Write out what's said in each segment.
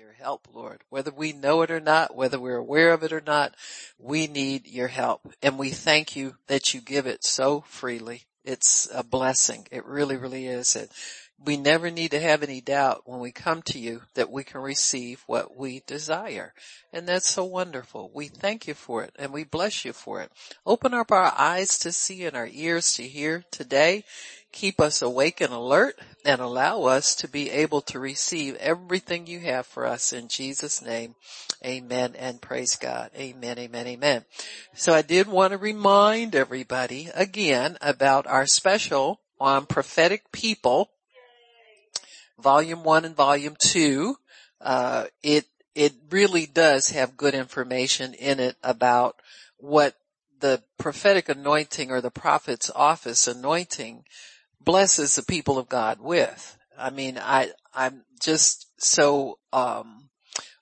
your help, Lord. Whether we know it or not, whether we're aware of it or not, we need your help. And we thank you that you give it so freely. It's a blessing. It really, really is. It, we never need to have any doubt when we come to you that we can receive what we desire. And that's so wonderful. We thank you for it and we bless you for it. Open up our eyes to see and our ears to hear today. Keep us awake and alert and allow us to be able to receive everything you have for us in Jesus name. Amen and praise God. Amen, amen, amen. So I did want to remind everybody again about our special on prophetic people volume one and volume two, uh, it, it really does have good information in it about what the prophetic anointing or the prophet's office anointing blesses the people of God with. I mean, I, I'm just so, um,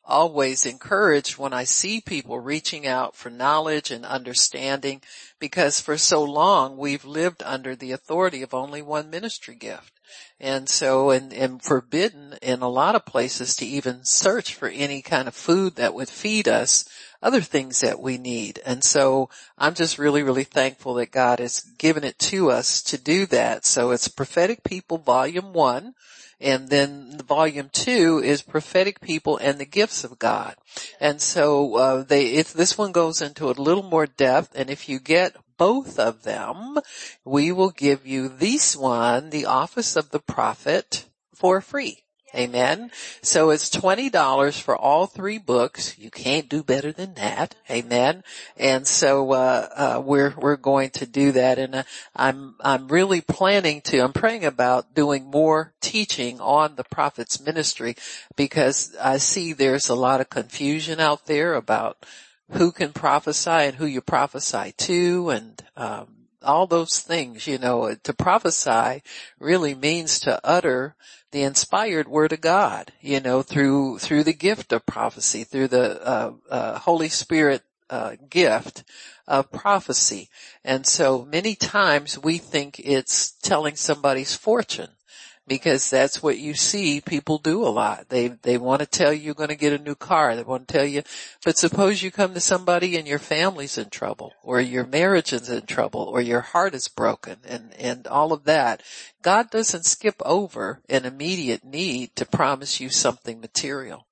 always encouraged when I see people reaching out for knowledge and understanding because for so long we've lived under the authority of only one ministry gift. And so, and, and forbidden in a lot of places to even search for any kind of food that would feed us other things that we need. And so I'm just really, really thankful that God has given it to us to do that. So it's prophetic people volume one. And then the volume two is prophetic people and the gifts of God. And so, uh, they, if this one goes into a little more depth and if you get both of them, we will give you this one, the office of the prophet for free. Amen. So it's $20 for all three books. You can't do better than that. Amen. And so, uh, uh, we're, we're going to do that. And uh, I'm, I'm really planning to, I'm praying about doing more teaching on the prophet's ministry because I see there's a lot of confusion out there about who can prophesy and who you prophesy to and, um, all those things, you know, to prophesy really means to utter the inspired word of God, you know, through, through the gift of prophecy, through the, uh, uh, Holy Spirit, uh, gift of prophecy. And so many times we think it's telling somebody's fortune because that's what you see people do a lot. They, they want to tell you you're going to get a new car. They want to tell you, but suppose you come to somebody and your family's in trouble or your marriage is in trouble or your heart is broken and, and all of that. God doesn't skip over an immediate need to promise you something material.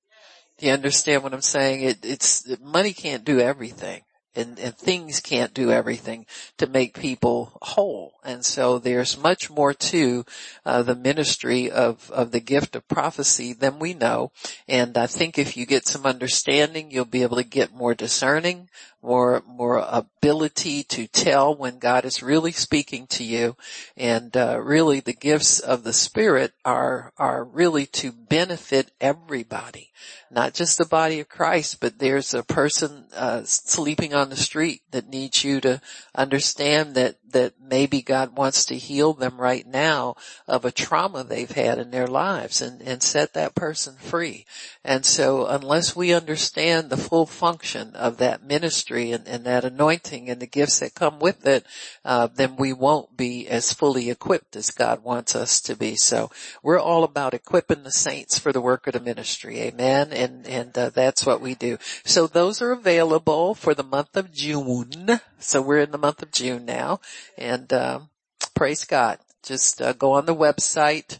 Do you understand what I'm saying? It, it's, money can't do everything and, and things can't do everything to make people whole. And so there's much more to uh, the ministry of, of the gift of prophecy than we know. And I think if you get some understanding, you'll be able to get more discerning, more, more ability to tell when God is really speaking to you. And, uh, really the gifts of the Spirit are, are really to benefit everybody, not just the body of Christ, but there's a person, uh, sleeping on the street that needs you to understand that, that maybe God wants to heal them right now of a trauma they've had in their lives and, and set that person free. And so unless we understand the full function of that ministry and, and that anointing and the gifts that come with it, uh, then we won't be as fully equipped as God wants us to be. So we're all about equipping the saints for the work of the ministry. Amen. And, and, uh, that's what we do. So those are available for the month of June. So we're in the month of June now and, um, praise God. Just, uh, go on the website.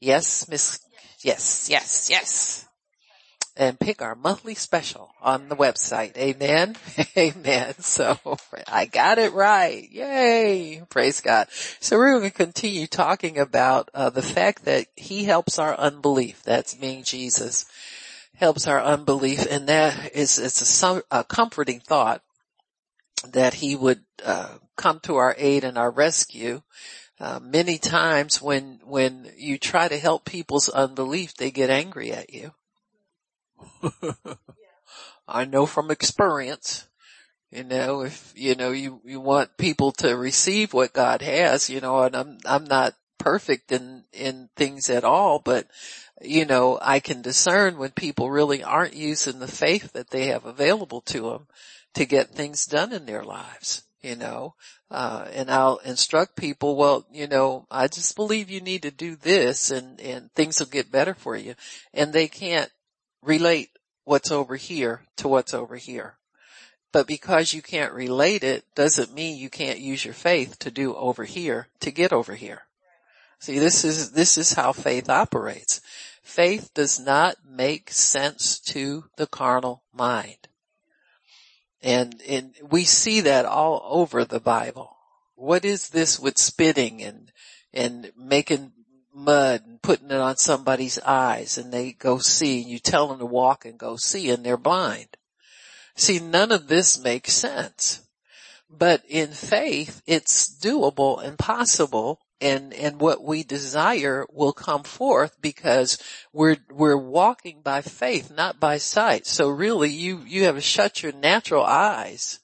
Yes, Miss, yes, yes, yes and pick our monthly special on the website. Amen. Amen. So I got it right. Yay. Praise God. So we're going to continue talking about uh, the fact that he helps our unbelief. That's being Jesus helps our unbelief and that is, it's a, a comforting thought that he would uh, come to our aid and our rescue. Uh, many times when when you try to help people's unbelief, they get angry at you I know from experience, you know, if, you know, you, you want people to receive what God has, you know, and I'm, I'm not perfect in, in things at all, but, you know, I can discern when people really aren't using the faith that they have available to them to get things done in their lives, you know, uh, and I'll instruct people, well, you know, I just believe you need to do this and, and things will get better for you. And they can't relate what's over here to what's over here. But because you can't relate it doesn't mean you can't use your faith to do over here to get over here. See, this is, this is how faith operates. Faith does not make sense to the carnal mind. And, and we see that all over the Bible. What is this with spitting and, and making mud and putting it on somebody's eyes and they go see and you tell them to walk and go see and they're blind. See, none of this makes sense. But in faith, it's doable and possible and, and what we desire will come forth because we're, we're walking by faith, not by sight. So really you, you have to shut your natural eyes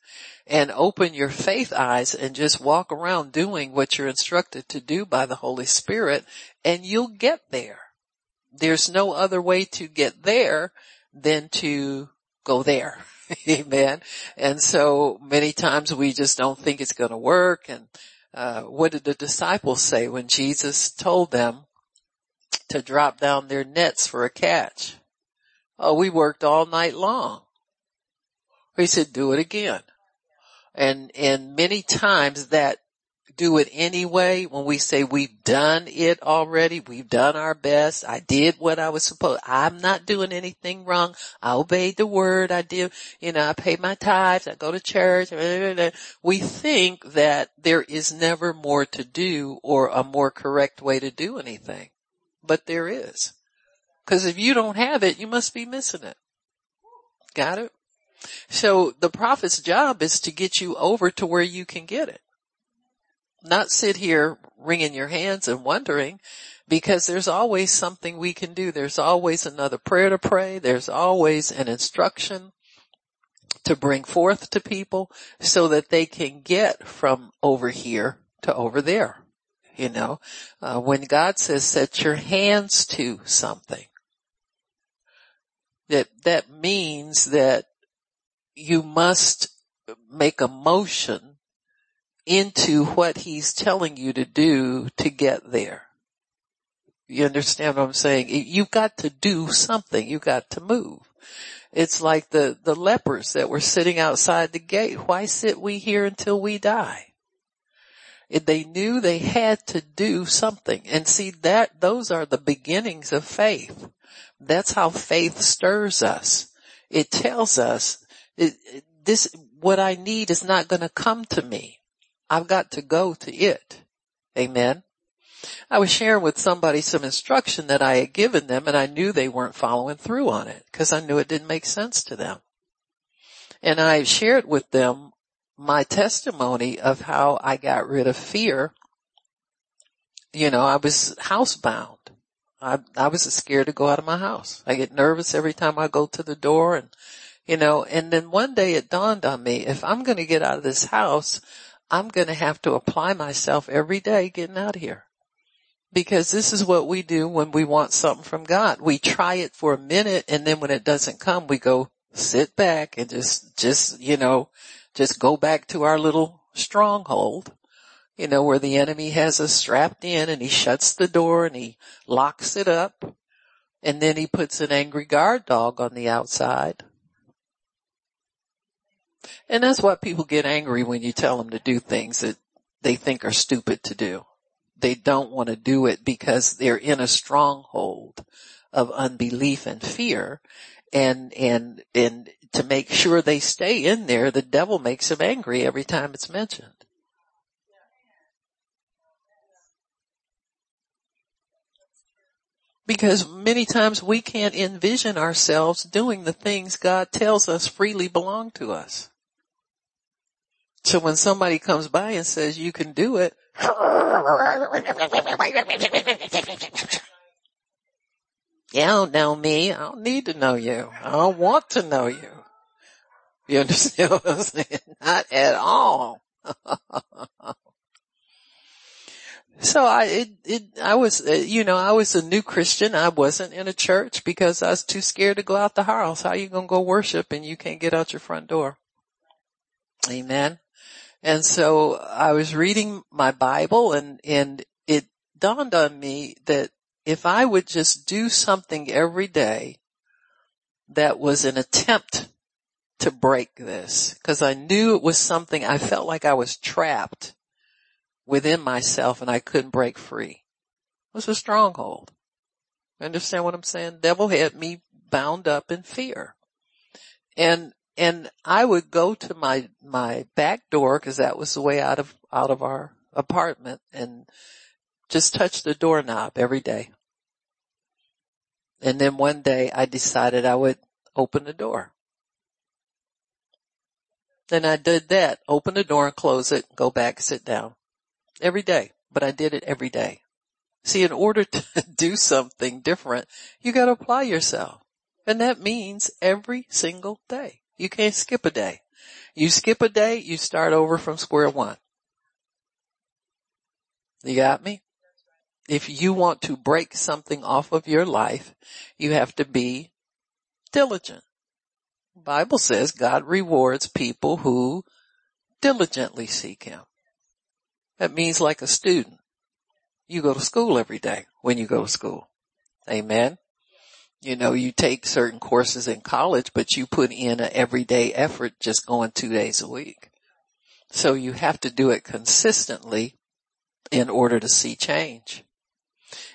and open your faith eyes and just walk around doing what you're instructed to do by the Holy Spirit and you'll get there. There's no other way to get there than to go there. Amen. And so many times we just don't think it's going to work and uh, what did the disciples say when Jesus told them to drop down their nets for a catch? Oh, we worked all night long. He said, do it again. And, and many times that do it anyway when we say we've done it already. We've done our best. I did what I was supposed. I'm not doing anything wrong. I obeyed the word. I did, you know, I pay my tithes. I go to church. We think that there is never more to do or a more correct way to do anything, but there is. Cause if you don't have it, you must be missing it. Got it? So the prophet's job is to get you over to where you can get it not sit here wringing your hands and wondering because there's always something we can do. There's always another prayer to pray. There's always an instruction to bring forth to people so that they can get from over here to over there. You know, uh, when God says set your hands to something, that, that means that you must make a motion into what he's telling you to do to get there. You understand what I'm saying? You've got to do something. You've got to move. It's like the, the lepers that were sitting outside the gate. Why sit we here until we die? They knew they had to do something. And see that, those are the beginnings of faith. That's how faith stirs us. It tells us it, this, what I need is not going to come to me. I've got to go to it. Amen. I was sharing with somebody some instruction that I had given them and I knew they weren't following through on it because I knew it didn't make sense to them. And I shared with them my testimony of how I got rid of fear. You know, I was housebound. I, I was scared to go out of my house. I get nervous every time I go to the door and, you know, and then one day it dawned on me, if I'm going to get out of this house, I'm going to have to apply myself every day getting out of here. Because this is what we do when we want something from God. We try it for a minute and then when it doesn't come, we go sit back and just, just, you know, just go back to our little stronghold, you know, where the enemy has us strapped in and he shuts the door and he locks it up and then he puts an angry guard dog on the outside and that's why people get angry when you tell them to do things that they think are stupid to do. They don't want to do it because they're in a stronghold of unbelief and fear. And, and, and to make sure they stay in there, the devil makes them angry every time it's mentioned. Because many times we can't envision ourselves doing the things God tells us freely belong to us. So when somebody comes by and says you can do it, you don't know me. I don't need to know you. I don't want to know you. You understand what I'm saying? Not at all. so I, it, it, I was, uh, you know, I was a new Christian. I wasn't in a church because I was too scared to go out the house. How you going to go worship and you can't get out your front door? Amen. And so I was reading my Bible and, and it dawned on me that if I would just do something every day that was an attempt to break this because I knew it was something I felt like I was trapped within myself and I couldn't break free. It was a stronghold. Understand what I'm saying? Devil had me bound up in fear. And, and I would go to my, my back door cause that was the way out of, out of our apartment and just touch the doorknob every day. And then one day I decided I would open the door. Then I did that, open the door and close it, go back, sit down. Every day. But I did it every day. See, in order to do something different, you gotta apply yourself. And that means every single day. You can't skip a day. You skip a day, you start over from square one. You got me? if you want to break something off of your life, you have to be diligent. Bible says God rewards people who diligently seek Him. That means like a student. You go to school every day when you go to school. Amen. You know, you take certain courses in college, but you put in an everyday effort just going two days a week. So you have to do it consistently in order to see change.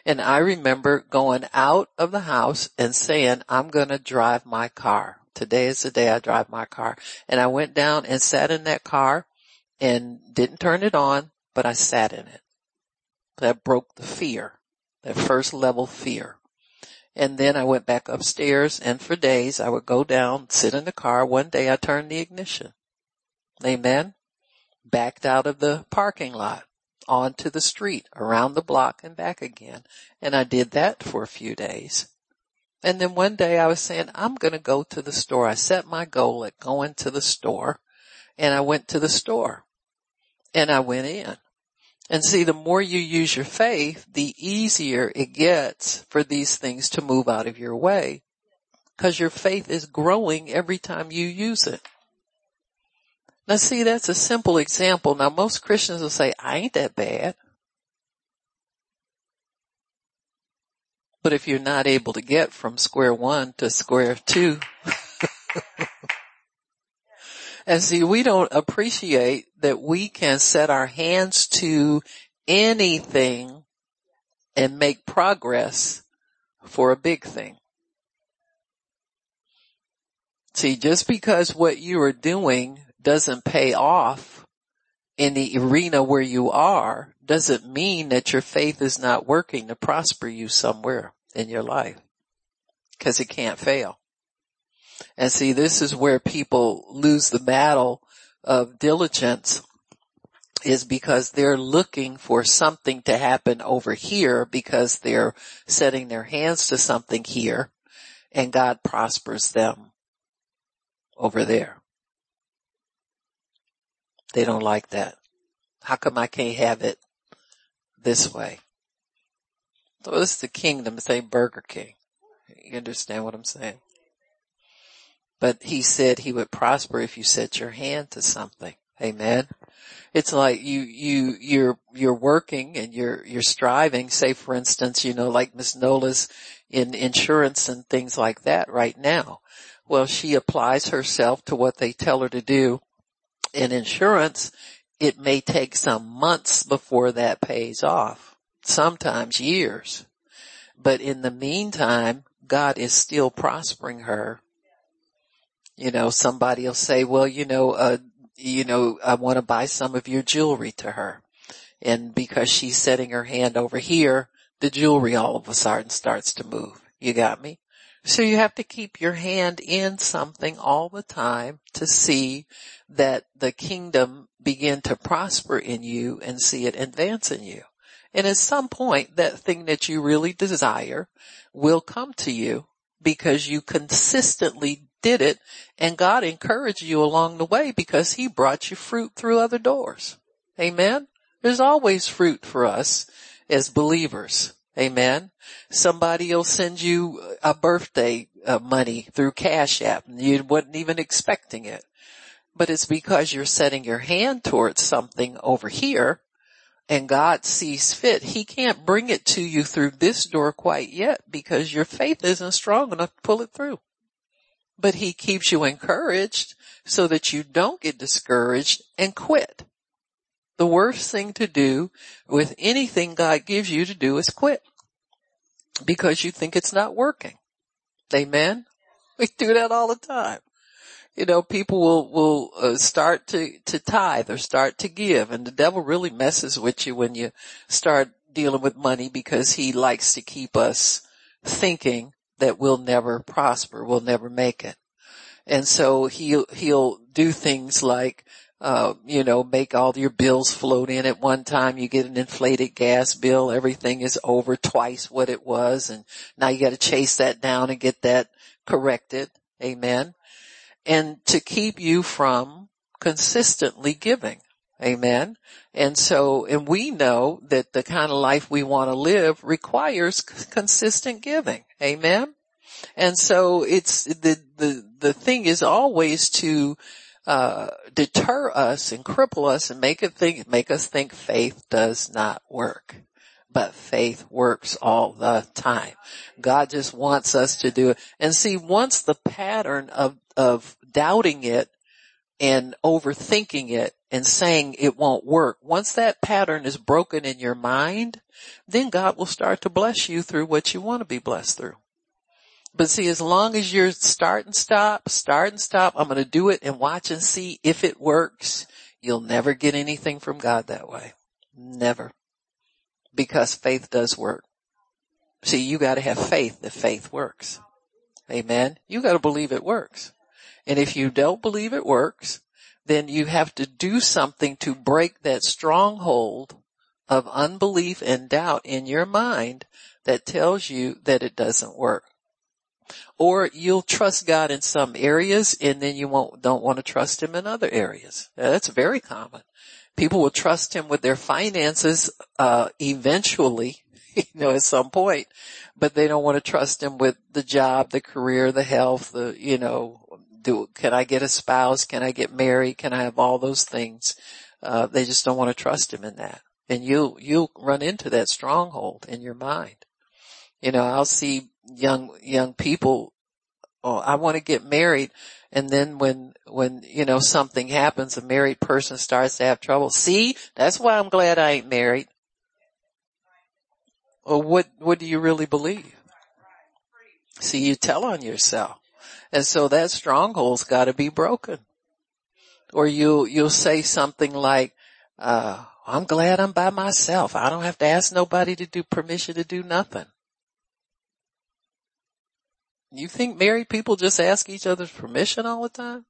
And I remember going out of the house and saying, I'm going to drive my car. Today is the day I drive my car. And I went down and sat in that car and didn't turn it on, but I sat in it. That broke the fear, that first level fear. And then I went back upstairs and for days I would go down, sit in the car. One day I turned the ignition. Amen. Backed out of the parking lot onto the street, around the block and back again. And I did that for a few days. And then one day I was saying, I'm going to go to the store. I set my goal at going to the store and I went to the store and I went in. And see, the more you use your faith, the easier it gets for these things to move out of your way because your faith is growing every time you use it. Now see, that's a simple example. Now most Christians will say, I ain't that bad. But if you're not able to get from square one to square two, and see, we don't appreciate that we can set our hands to anything and make progress for a big thing. See, just because what you are doing doesn't pay off in the arena where you are doesn't mean that your faith is not working to prosper you somewhere in your life. Cause it can't fail. And see, this is where people lose the battle of diligence is because they're looking for something to happen over here because they're setting their hands to something here and God prospers them over there. They don't like that. How come I can't have it this way? So this is the kingdom, a Burger King. You understand what I'm saying? But he said he would prosper if you set your hand to something. Amen. It's like you, you, you're, you're working and you're, you're striving. Say for instance, you know, like Miss Nola's in insurance and things like that right now. Well, she applies herself to what they tell her to do in insurance, it may take some months before that pays off. Sometimes years. But in the meantime, God is still prospering her. You know, somebody will say, well, you know, uh, you know, I want to buy some of your jewelry to her. And because she's setting her hand over here, the jewelry all of a sudden starts to move. You got me? So you have to keep your hand in something all the time to see that the kingdom begin to prosper in you and see it advance in you. And at some point, that thing that you really desire will come to you because you consistently did it and God encouraged you along the way because he brought you fruit through other doors. Amen. There's always fruit for us as believers. Amen. Somebody will send you a birthday uh, money through Cash App and you wasn't even expecting it. But it's because you're setting your hand towards something over here and God sees fit. He can't bring it to you through this door quite yet because your faith isn't strong enough to pull it through. But he keeps you encouraged so that you don't get discouraged and quit. The worst thing to do with anything God gives you to do is quit because you think it's not working. Amen. We do that all the time. You know, people will, will uh, start to, to tithe or start to give and the devil really messes with you when you start dealing with money because he likes to keep us thinking that we'll never prosper, we'll never make it. And so he'll, he'll do things like, uh, you know, make all your bills float in at one time. You get an inflated gas bill. Everything is over twice what it was. And now you got to chase that down and get that corrected. Amen. And to keep you from consistently giving. Amen. And so, and we know that the kind of life we want to live requires consistent giving. Amen. And so it's the, the, the thing is always to, uh, deter us and cripple us and make it think, make us think faith does not work. But faith works all the time. God just wants us to do it. And see, once the pattern of, of doubting it and overthinking it and saying it won't work. Once that pattern is broken in your mind, then God will start to bless you through what you want to be blessed through. But see, as long as you're start and stop, start and stop, I'm going to do it and watch and see if it works. You'll never get anything from God that way. Never. Because faith does work. See, you got to have faith that faith works. Amen. You got to believe it works. And if you don't believe it works, then you have to do something to break that stronghold of unbelief and doubt in your mind that tells you that it doesn't work. Or you'll trust God in some areas and then you won't, don't want to trust Him in other areas. That's very common. People will trust Him with their finances, uh, eventually, you know, at some point, but they don't want to trust Him with the job, the career, the health, the, you know, do, can I get a spouse? Can I get married? Can I have all those things? Uh, they just don't want to trust him in that. And you'll, you'll run into that stronghold in your mind. You know, I'll see young, young people, oh, I want to get married. And then when, when, you know, something happens, a married person starts to have trouble. See, that's why I'm glad I ain't married. Well, what, what do you really believe? See, you tell on yourself. And so that stronghold's gotta be broken. Or you, you'll say something like, uh, I'm glad I'm by myself. I don't have to ask nobody to do permission to do nothing. You think married people just ask each other's permission all the time?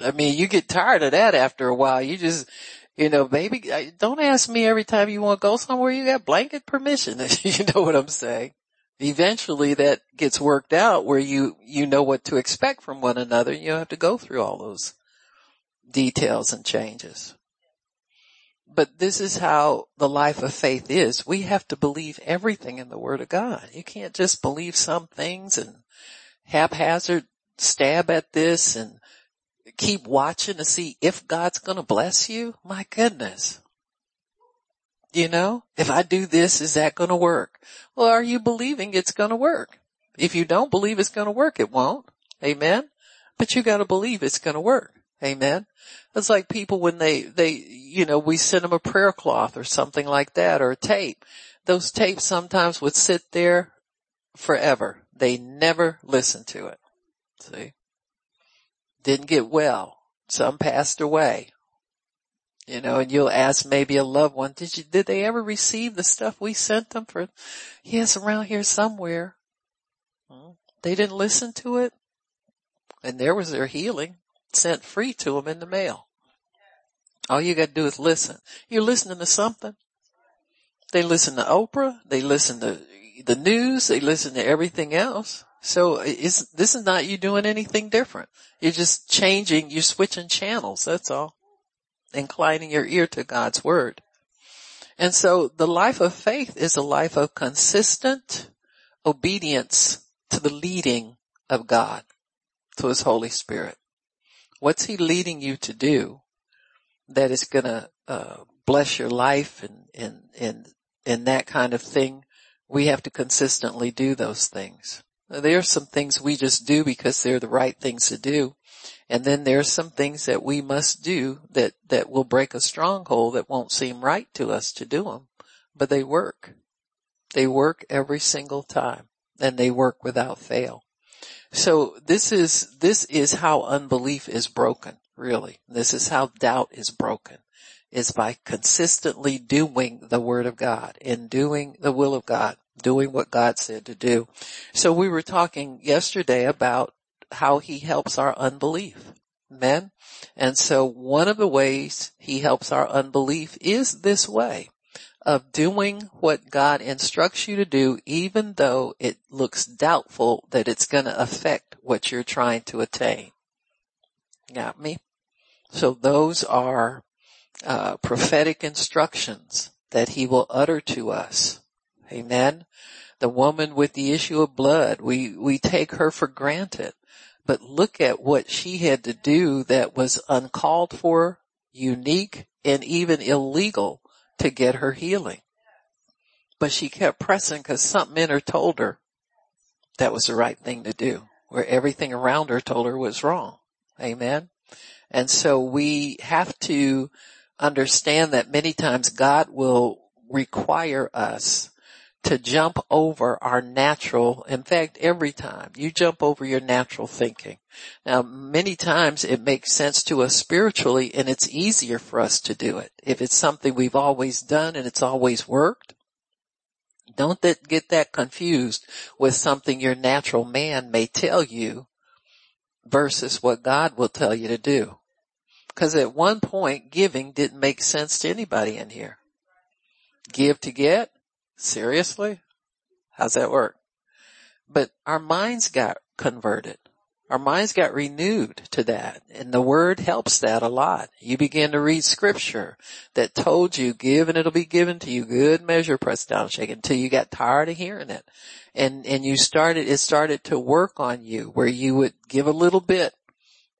I mean, you get tired of that after a while. You just, you know, baby, uh, don't ask me every time you want to go somewhere. You got blanket permission. you know what I'm saying? Eventually that gets worked out where you, you know what to expect from one another. You don't have to go through all those details and changes. But this is how the life of faith is. We have to believe everything in the Word of God. You can't just believe some things and haphazard stab at this and keep watching to see if God's going to bless you? My goodness. You know, if I do this, is that going to work? Well, are you believing it's going to work? If you don't believe it's going to work, it won't. Amen. But you got to believe it's going to work. Amen. It's like people when they, they, you know, we send them a prayer cloth or something like that or a tape. Those tapes sometimes would sit there forever. They never listen to it. See? Didn't get well. Some passed away. You know, and you'll ask maybe a loved one, did you, did they ever receive the stuff we sent them for? Yes, around here somewhere. They didn't listen to it. And there was their healing sent free to them in the mail. All you gotta do is listen. You're listening to something. They listen to Oprah. They listen to the news. They listen to everything else. So is, this is not you doing anything different. You're just changing, you're switching channels, that's all. Inclining your ear to God's word. And so the life of faith is a life of consistent obedience to the leading of God, to His Holy Spirit. What's He leading you to do that is gonna, uh, bless your life and, and, and, and that kind of thing? we have to consistently do those things. There are some things we just do because they're the right things to do. And then there are some things that we must do that, that will break a stronghold that won't seem right to us to do them, but they work. They work every single time and they work without fail. So this is, this is how unbelief is broken, really. This is how doubt is broken is by consistently doing the word of God and doing the will of God, doing what God said to do. So we were talking yesterday about how he helps our unbelief. Amen. And so one of the ways he helps our unbelief is this way of doing what God instructs you to do, even though it looks doubtful that it's going to affect what you're trying to attain. Got me? So those are uh, prophetic instructions that he will utter to us. Amen. The woman with the issue of blood, we, we take her for granted, but look at what she had to do that was uncalled for, unique, and even illegal to get her healing. But she kept pressing because something in her told her that was the right thing to do, where everything around her told her was wrong. Amen. And so we have to understand that many times God will require us to jump over our natural, in fact, every time you jump over your natural thinking. Now, many times it makes sense to us spiritually and it's easier for us to do it. If it's something we've always done and it's always worked, don't that, get that confused with something your natural man may tell you versus what God will tell you to do. Cause at one point giving didn't make sense to anybody in here. Give to get? Seriously? How's that work? But our minds got converted. Our minds got renewed to that. And the word helps that a lot. You begin to read scripture that told you give and it'll be given to you. Good measure pressed down, shaken until you got tired of hearing it. And, and you started, it started to work on you where you would give a little bit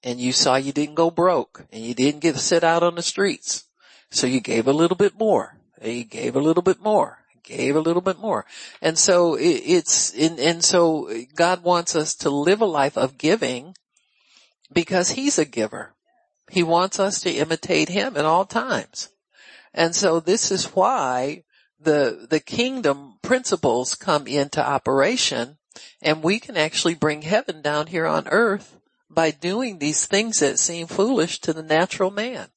and you saw you didn't go broke and you didn't get sit out on the streets. So you gave a little bit more. You gave a little bit more. Gave a little bit more. And so it, it's, and, and so God wants us to live a life of giving because He's a giver. He wants us to imitate Him at all times. And so this is why the, the kingdom principles come into operation and we can actually bring heaven down here on earth by doing these things that seem foolish to the natural man.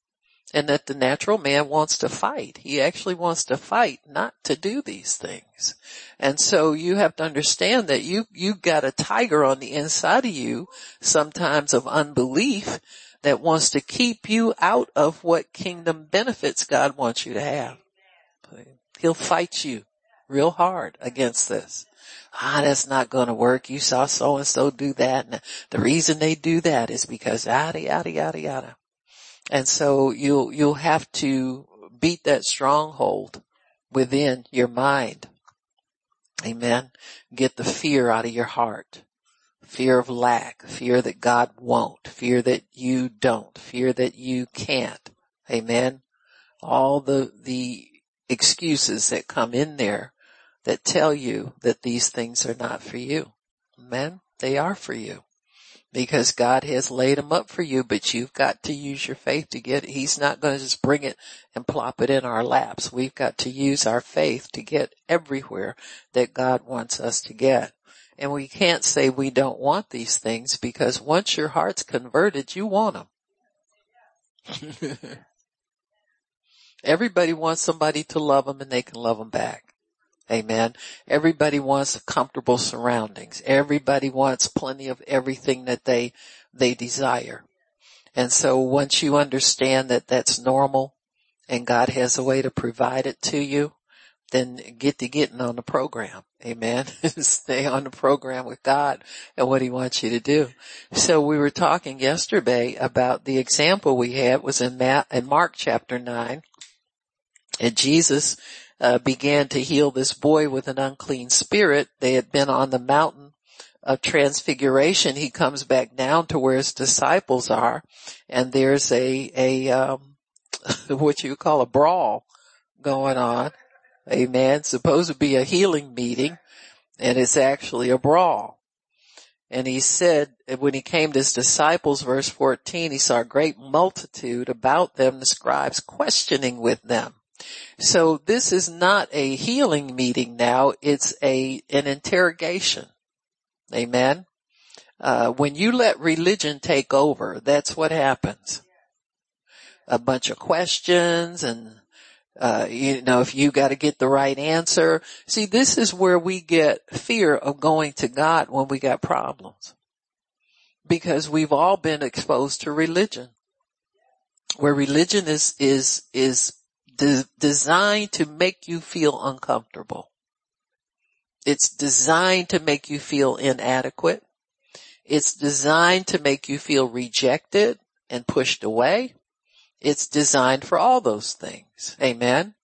And that the natural man wants to fight. He actually wants to fight not to do these things. And so you have to understand that you, you've got a tiger on the inside of you, sometimes of unbelief, that wants to keep you out of what kingdom benefits God wants you to have. He'll fight you real hard against this ah, that's not going to work. You saw so and so do that. And the reason they do that is because yada, yada, yada, yada. And so you'll, you'll have to beat that stronghold within your mind. Amen. Get the fear out of your heart. Fear of lack, fear that God won't, fear that you don't, fear that you can't. Amen. All the, the excuses that come in there that tell you that these things are not for you. Amen. They are for you because God has laid them up for you, but you've got to use your faith to get it. He's not going to just bring it and plop it in our laps. We've got to use our faith to get everywhere that God wants us to get. And we can't say we don't want these things because once your heart's converted, you want them. Everybody wants somebody to love them and they can love them back. Amen. Everybody wants comfortable surroundings. Everybody wants plenty of everything that they, they desire. And so once you understand that that's normal and God has a way to provide it to you, then get to getting on the program. Amen. Stay on the program with God and what he wants you to do. So we were talking yesterday about the example we had was in, in Mark chapter nine and Jesus uh, began to heal this boy with an unclean spirit. They had been on the mountain of transfiguration. He comes back down to where his disciples are and there's a, a, um, what you call a brawl going on. Amen. Supposed to be a healing meeting and it's actually a brawl. And he said when he came to his disciples, verse 14, he saw a great multitude about them, the scribes questioning with them. So this is not a healing meeting now, it's a, an interrogation. Amen. Uh, when you let religion take over, that's what happens. A bunch of questions and uh, you know, if you got to get the right answer. See, this is where we get fear of going to God when we got problems. Because we've all been exposed to religion. Where religion is, is, is de- designed to make you feel uncomfortable. It's designed to make you feel inadequate. It's designed to make you feel rejected and pushed away. It's designed for all those things. Amen.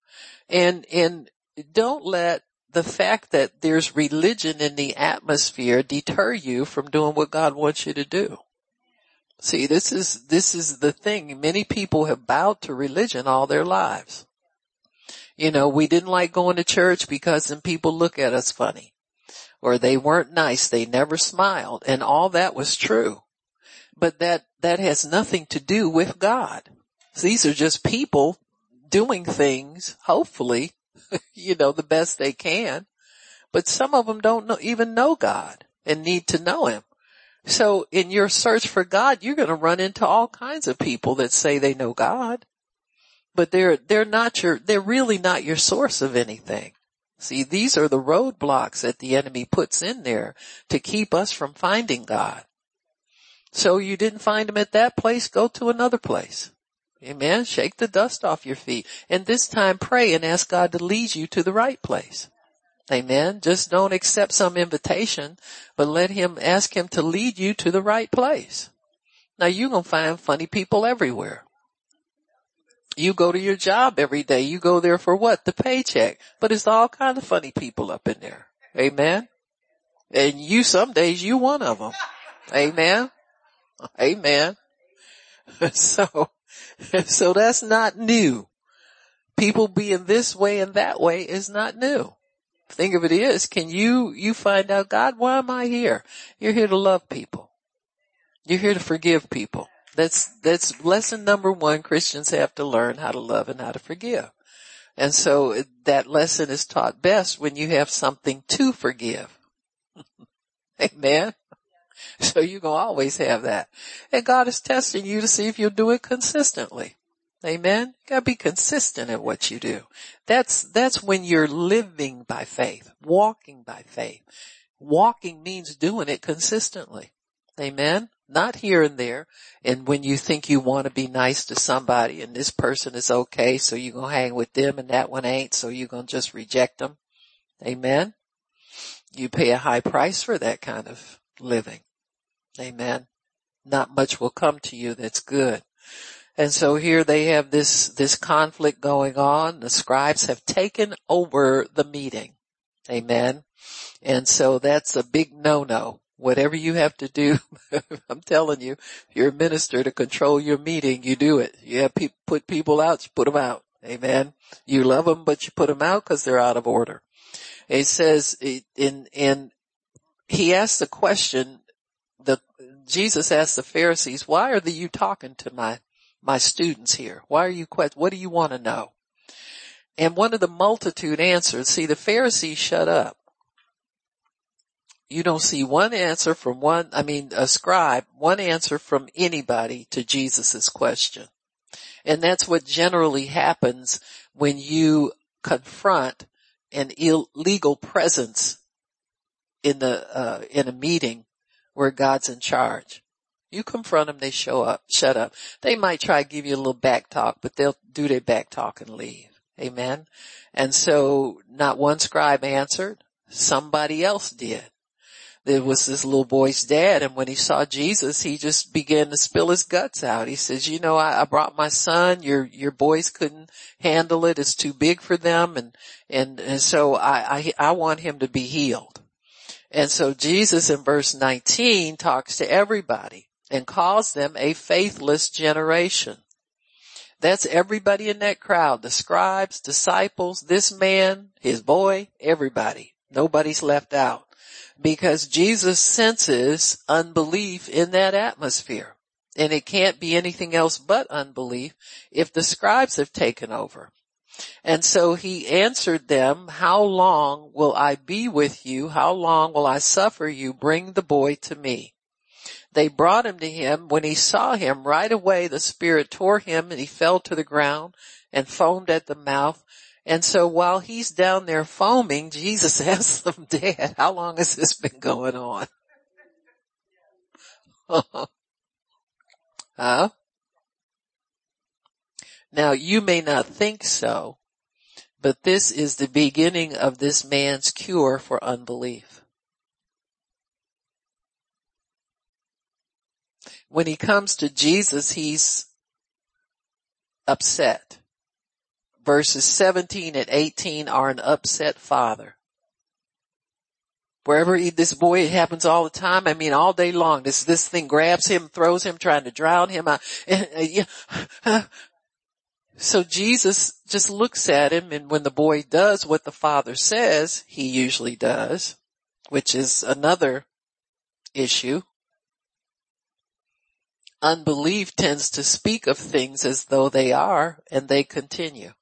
And, and don't let the fact that there's religion in the atmosphere deter you from doing what God wants you to do. See, this is, this is the thing. Many people have bowed to religion all their lives. You know, we didn't like going to church because then people look at us funny or they weren't nice. They never smiled and all that was true. But that, that has nothing to do with God. These are just people doing things, hopefully, you know, the best they can. But some of them don't know, even know God and need to know Him. So in your search for God, you're going to run into all kinds of people that say they know God, but they're, they're not your, they're really not your source of anything. See, these are the roadblocks that the enemy puts in there to keep us from finding God. So you didn't find him at that place, go to another place. Amen. Shake the dust off your feet. And this time pray and ask God to lead you to the right place. Amen. Just don't accept some invitation, but let him ask him to lead you to the right place. Now you're going to find funny people everywhere. You go to your job every day. You go there for what? The paycheck. But it's all kind of funny people up in there. Amen. And you some days you one of them. Amen. Amen. So so that's not new. People being this way and that way is not new. Think of it is, can you, you find out, God, why am I here? You're here to love people. You're here to forgive people. That's, that's lesson number one Christians have to learn how to love and how to forgive. And so that lesson is taught best when you have something to forgive. Amen. So you're going to always have that. And God is testing you to see if you'll do it consistently. Amen. You gotta be consistent at what you do. That's, that's when you're living by faith, walking by faith. Walking means doing it consistently. Amen. Not here and there. And when you think you want to be nice to somebody and this person is okay, so you're going to hang with them and that one ain't, so you're going to just reject them. Amen. You pay a high price for that kind of living. Amen. Not much will come to you that's good. And so here they have this, this conflict going on. The scribes have taken over the meeting. Amen. And so that's a big no-no. Whatever you have to do, I'm telling you, you're a minister to control your meeting, you do it. You have people, put people out, you put them out. Amen. You love them, but you put them out because they're out of order. It says in, in, he asked the question, the, Jesus asked the Pharisees, why are the, you talking to my, my students here? Why are you, what do you want to know? And one of the multitude answered, see the Pharisees shut up. You don't see one answer from one, I mean a scribe, one answer from anybody to Jesus' question. And that's what generally happens when you confront an illegal presence in the, uh, in a meeting where God's in charge. You confront them, they show up, shut up. They might try to give you a little back talk, but they'll do their back talk and leave. Amen. And so not one scribe answered, somebody else did. There was this little boy's dad and when he saw Jesus, he just began to spill his guts out. He says, you know, I, I brought my son, your, your boys couldn't handle it. It's too big for them. And, and, and so I, I, I want him to be healed. And so Jesus in verse 19 talks to everybody and calls them a faithless generation. That's everybody in that crowd, the scribes, disciples, this man, his boy, everybody. Nobody's left out because Jesus senses unbelief in that atmosphere. And it can't be anything else but unbelief if the scribes have taken over. And so he answered them, how long will I be with you? How long will I suffer you? Bring the boy to me. They brought him to him. When he saw him right away, the spirit tore him and he fell to the ground and foamed at the mouth. And so while he's down there foaming, Jesus asks them, Dad, how long has this been going on? huh? Now you may not think so, but this is the beginning of this man's cure for unbelief. When he comes to Jesus, he's upset. Verses 17 and 18 are an upset father. Wherever he, this boy, it happens all the time. I mean, all day long. This, this thing grabs him, throws him, trying to drown him. So Jesus just looks at him and when the boy does what the father says he usually does, which is another issue, unbelief tends to speak of things as though they are and they continue.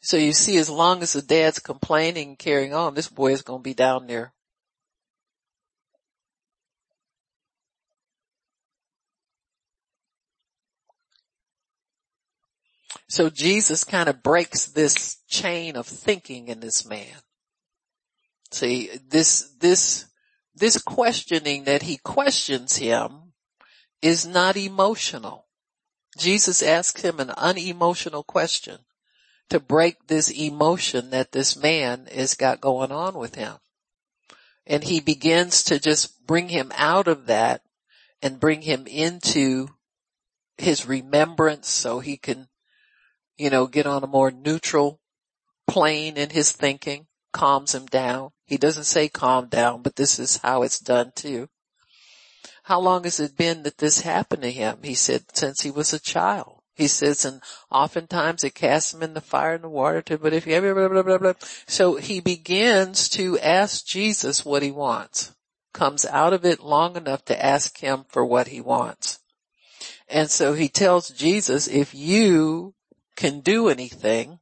So you see, as long as the dad's complaining carrying on, this boy is going to be down there So Jesus kind of breaks this chain of thinking in this man. See, this, this, this questioning that he questions him is not emotional. Jesus asks him an unemotional question to break this emotion that this man has got going on with him. And he begins to just bring him out of that and bring him into his remembrance so he can you know, get on a more neutral plane in his thinking, calms him down. He doesn't say calm down, but this is how it's done too. How long has it been that this happened to him? He said since he was a child. He says, and oftentimes it casts him in the fire and the water too, but if you blah, blah, blah, blah, blah. So he begins to ask Jesus what he wants. Comes out of it long enough to ask him for what he wants. And so he tells Jesus, if you can do anything.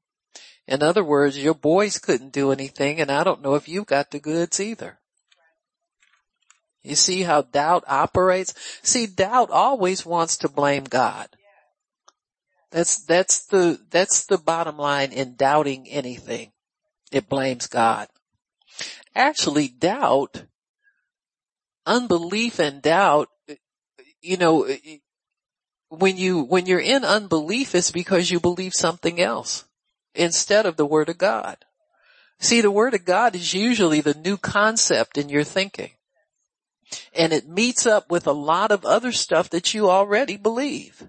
In other words, your boys couldn't do anything and I don't know if you got the goods either. You see how doubt operates? See, doubt always wants to blame God. That's, that's the, that's the bottom line in doubting anything. It blames God. Actually, doubt, unbelief and doubt, you know, when you, when you're in unbelief, it's because you believe something else instead of the word of God. See, the word of God is usually the new concept in your thinking. And it meets up with a lot of other stuff that you already believe.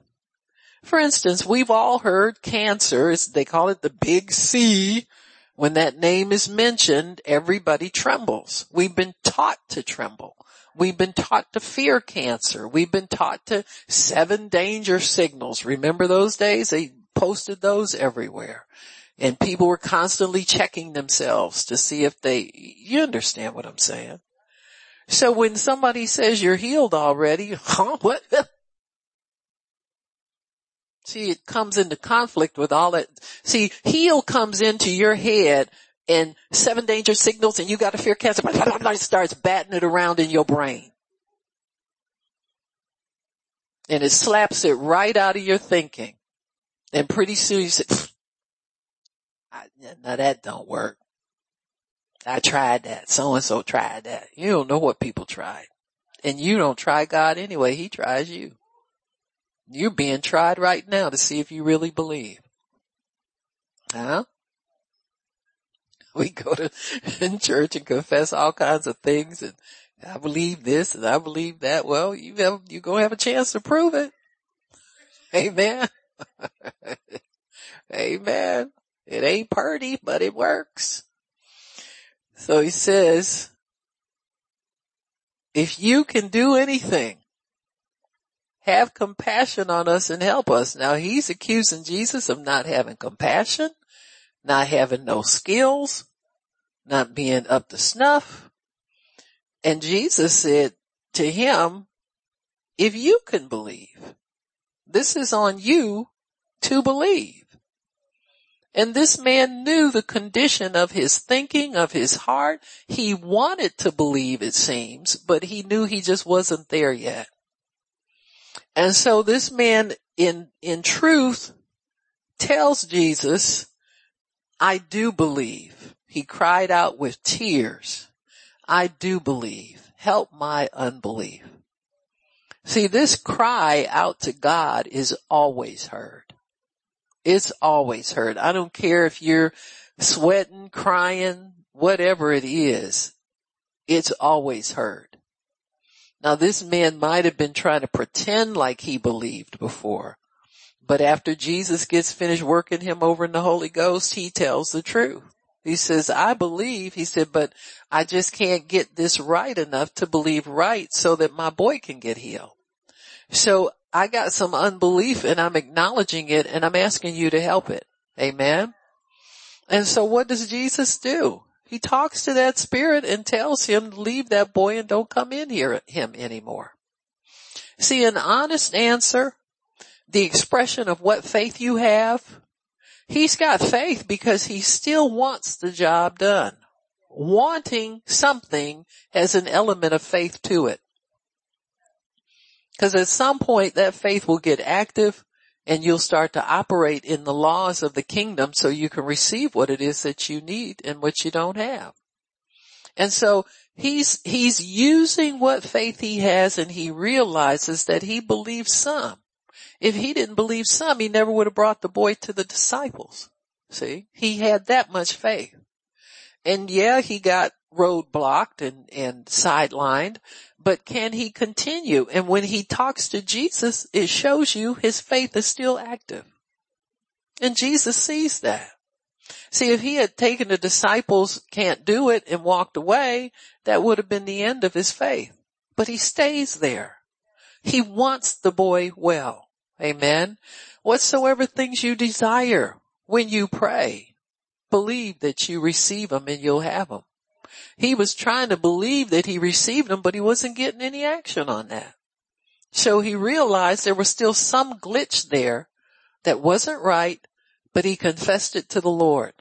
For instance, we've all heard cancer, they call it the big C. When that name is mentioned, everybody trembles. We've been taught to tremble. We've been taught to fear cancer. We've been taught to seven danger signals. Remember those days? They posted those everywhere. And people were constantly checking themselves to see if they, you understand what I'm saying. So when somebody says you're healed already, huh, what? See, it comes into conflict with all that. See, heal comes into your head and seven danger signals and you got to fear cancer, But it starts batting it around in your brain. And it slaps it right out of your thinking. And pretty soon you say, now that don't work. I tried that. So and so tried that. You don't know what people tried. And you don't try God anyway. He tries you. You're being tried right now to see if you really believe. Huh? we go to church and confess all kinds of things and I believe this and I believe that. Well, you have, you're going to have a chance to prove it. Amen. Amen. It ain't pretty, but it works. So he says, if you can do anything, have compassion on us and help us. Now he's accusing Jesus of not having compassion, not having no skills, not being up to snuff. And Jesus said to him, if you can believe, this is on you to believe. And this man knew the condition of his thinking, of his heart. He wanted to believe, it seems, but he knew he just wasn't there yet. And so this man in, in truth tells Jesus, I do believe. He cried out with tears. I do believe. Help my unbelief. See, this cry out to God is always heard. It's always heard. I don't care if you're sweating, crying, whatever it is. It's always heard. Now this man might have been trying to pretend like he believed before, but after Jesus gets finished working him over in the Holy Ghost, he tells the truth. He says, I believe, he said, but I just can't get this right enough to believe right so that my boy can get healed. So I got some unbelief and I'm acknowledging it and I'm asking you to help it. Amen. And so what does Jesus do? He talks to that spirit and tells him to leave that boy and don't come in here at him anymore. See, an honest answer, the expression of what faith you have, he's got faith because he still wants the job done. Wanting something has an element of faith to it. Cause at some point that faith will get active and you'll start to operate in the laws of the kingdom so you can receive what it is that you need and what you don't have. And so he's, he's using what faith he has and he realizes that he believes some. If he didn't believe some, he never would have brought the boy to the disciples. See, he had that much faith. And yeah, he got roadblocked and, and sidelined, but can he continue? And when he talks to Jesus, it shows you his faith is still active. And Jesus sees that. See, if he had taken the disciples can't do it and walked away, that would have been the end of his faith. But he stays there. He wants the boy well. Amen. Whatsoever things you desire when you pray, believe that you receive them and you'll have them. He was trying to believe that he received them, but he wasn't getting any action on that. So he realized there was still some glitch there that wasn't right, but he confessed it to the Lord.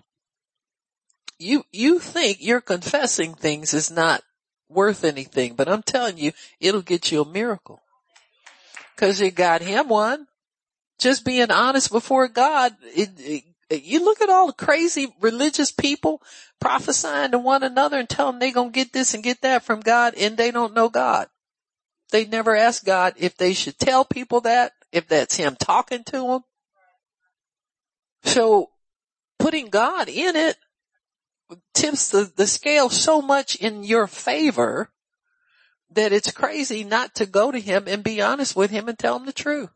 You, you think you're confessing things is not worth anything, but I'm telling you, it'll get you a miracle. Cause you got him one. Just being honest before God, it, it, you look at all the crazy religious people prophesying to one another and telling them they're going to get this and get that from God and they don't know God. They never ask God if they should tell people that, if that's him talking to them. So putting God in it tips the, the scale so much in your favor that it's crazy not to go to him and be honest with him and tell him the truth.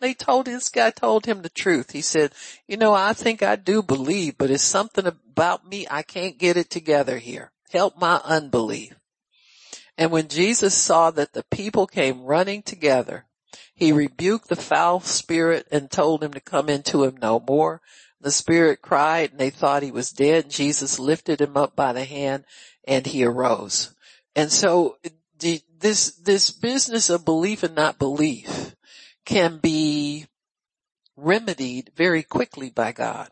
They told this guy told him the truth. He said, you know, I think I do believe, but it's something about me. I can't get it together here. Help my unbelief. And when Jesus saw that the people came running together, he rebuked the foul spirit and told him to come into him no more. The spirit cried and they thought he was dead. Jesus lifted him up by the hand and he arose. And so this, this business of belief and not belief can be remedied very quickly by God.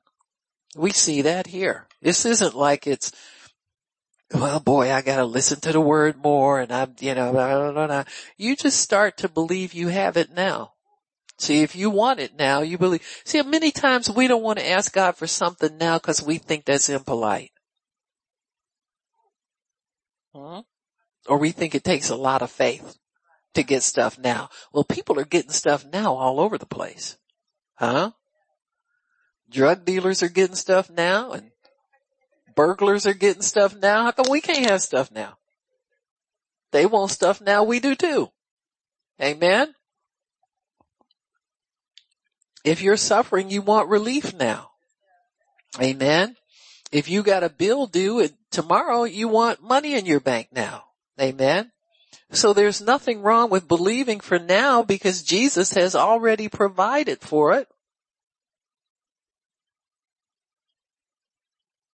We see that here. This isn't like it's, well boy, I gotta listen to the word more and I'm, you know, I don't know. You just start to believe you have it now. See, if you want it now, you believe. See, many times we don't want to ask God for something now because we think that's impolite. Hmm? Or we think it takes a lot of faith to get stuff now. Well, people are getting stuff now all over the place. Huh? Drug dealers are getting stuff now and burglars are getting stuff now. How come we can't have stuff now? They want stuff now. We do too. Amen. If you're suffering, you want relief now. Amen. If you got a bill due tomorrow, you want money in your bank now. Amen. So there's nothing wrong with believing for now because Jesus has already provided for it.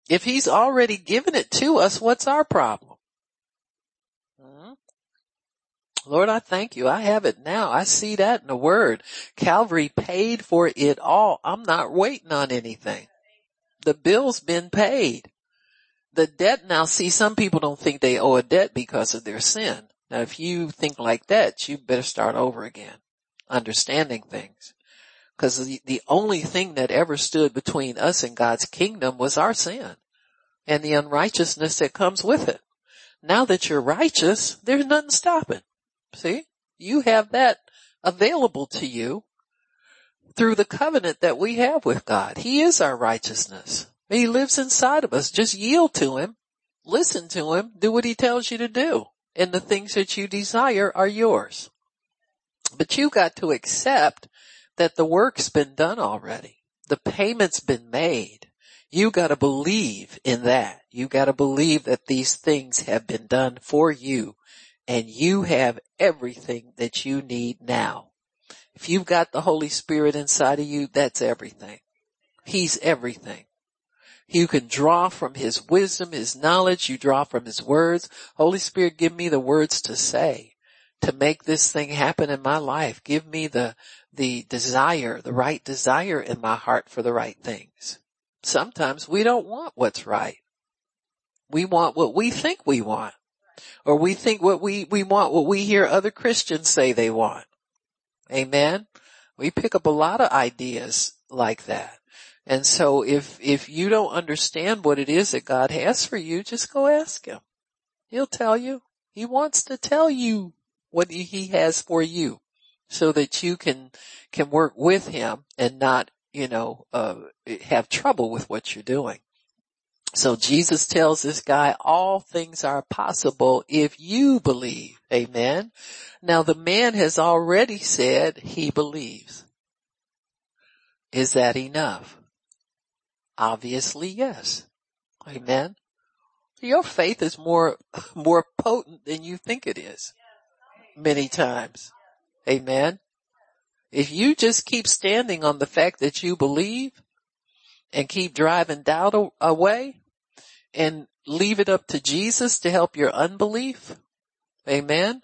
If he's already given it to us, what's our problem? Hmm? Lord, I thank you. I have it now. I see that in the word. Calvary paid for it all. I'm not waiting on anything. The bill's been paid. The debt now, see, some people don't think they owe a debt because of their sin. Now if you think like that, you better start over again, understanding things. Cause the, the only thing that ever stood between us and God's kingdom was our sin and the unrighteousness that comes with it. Now that you're righteous, there's nothing stopping. See? You have that available to you through the covenant that we have with God. He is our righteousness. He lives inside of us. Just yield to him, listen to him, do what he tells you to do and the things that you desire are yours. But you got to accept that the work's been done already. The payment's been made. You gotta believe in that. You gotta believe that these things have been done for you and you have everything that you need now. If you've got the Holy Spirit inside of you, that's everything. He's everything. You can draw from his wisdom, his knowledge. You draw from his words. Holy Spirit, give me the words to say to make this thing happen in my life. Give me the, the desire, the right desire in my heart for the right things. Sometimes we don't want what's right. We want what we think we want. Or we think what we, we want what we hear other Christians say they want. Amen. We pick up a lot of ideas like that. And so if, if you don't understand what it is that God has for you, just go ask him. He'll tell you. He wants to tell you what he has for you so that you can, can work with him and not, you know, uh, have trouble with what you're doing. So Jesus tells this guy, all things are possible if you believe. Amen. Now the man has already said he believes. Is that enough? Obviously, yes. Amen. Your faith is more, more potent than you think it is. Many times. Amen. If you just keep standing on the fact that you believe and keep driving doubt away and leave it up to Jesus to help your unbelief. Amen.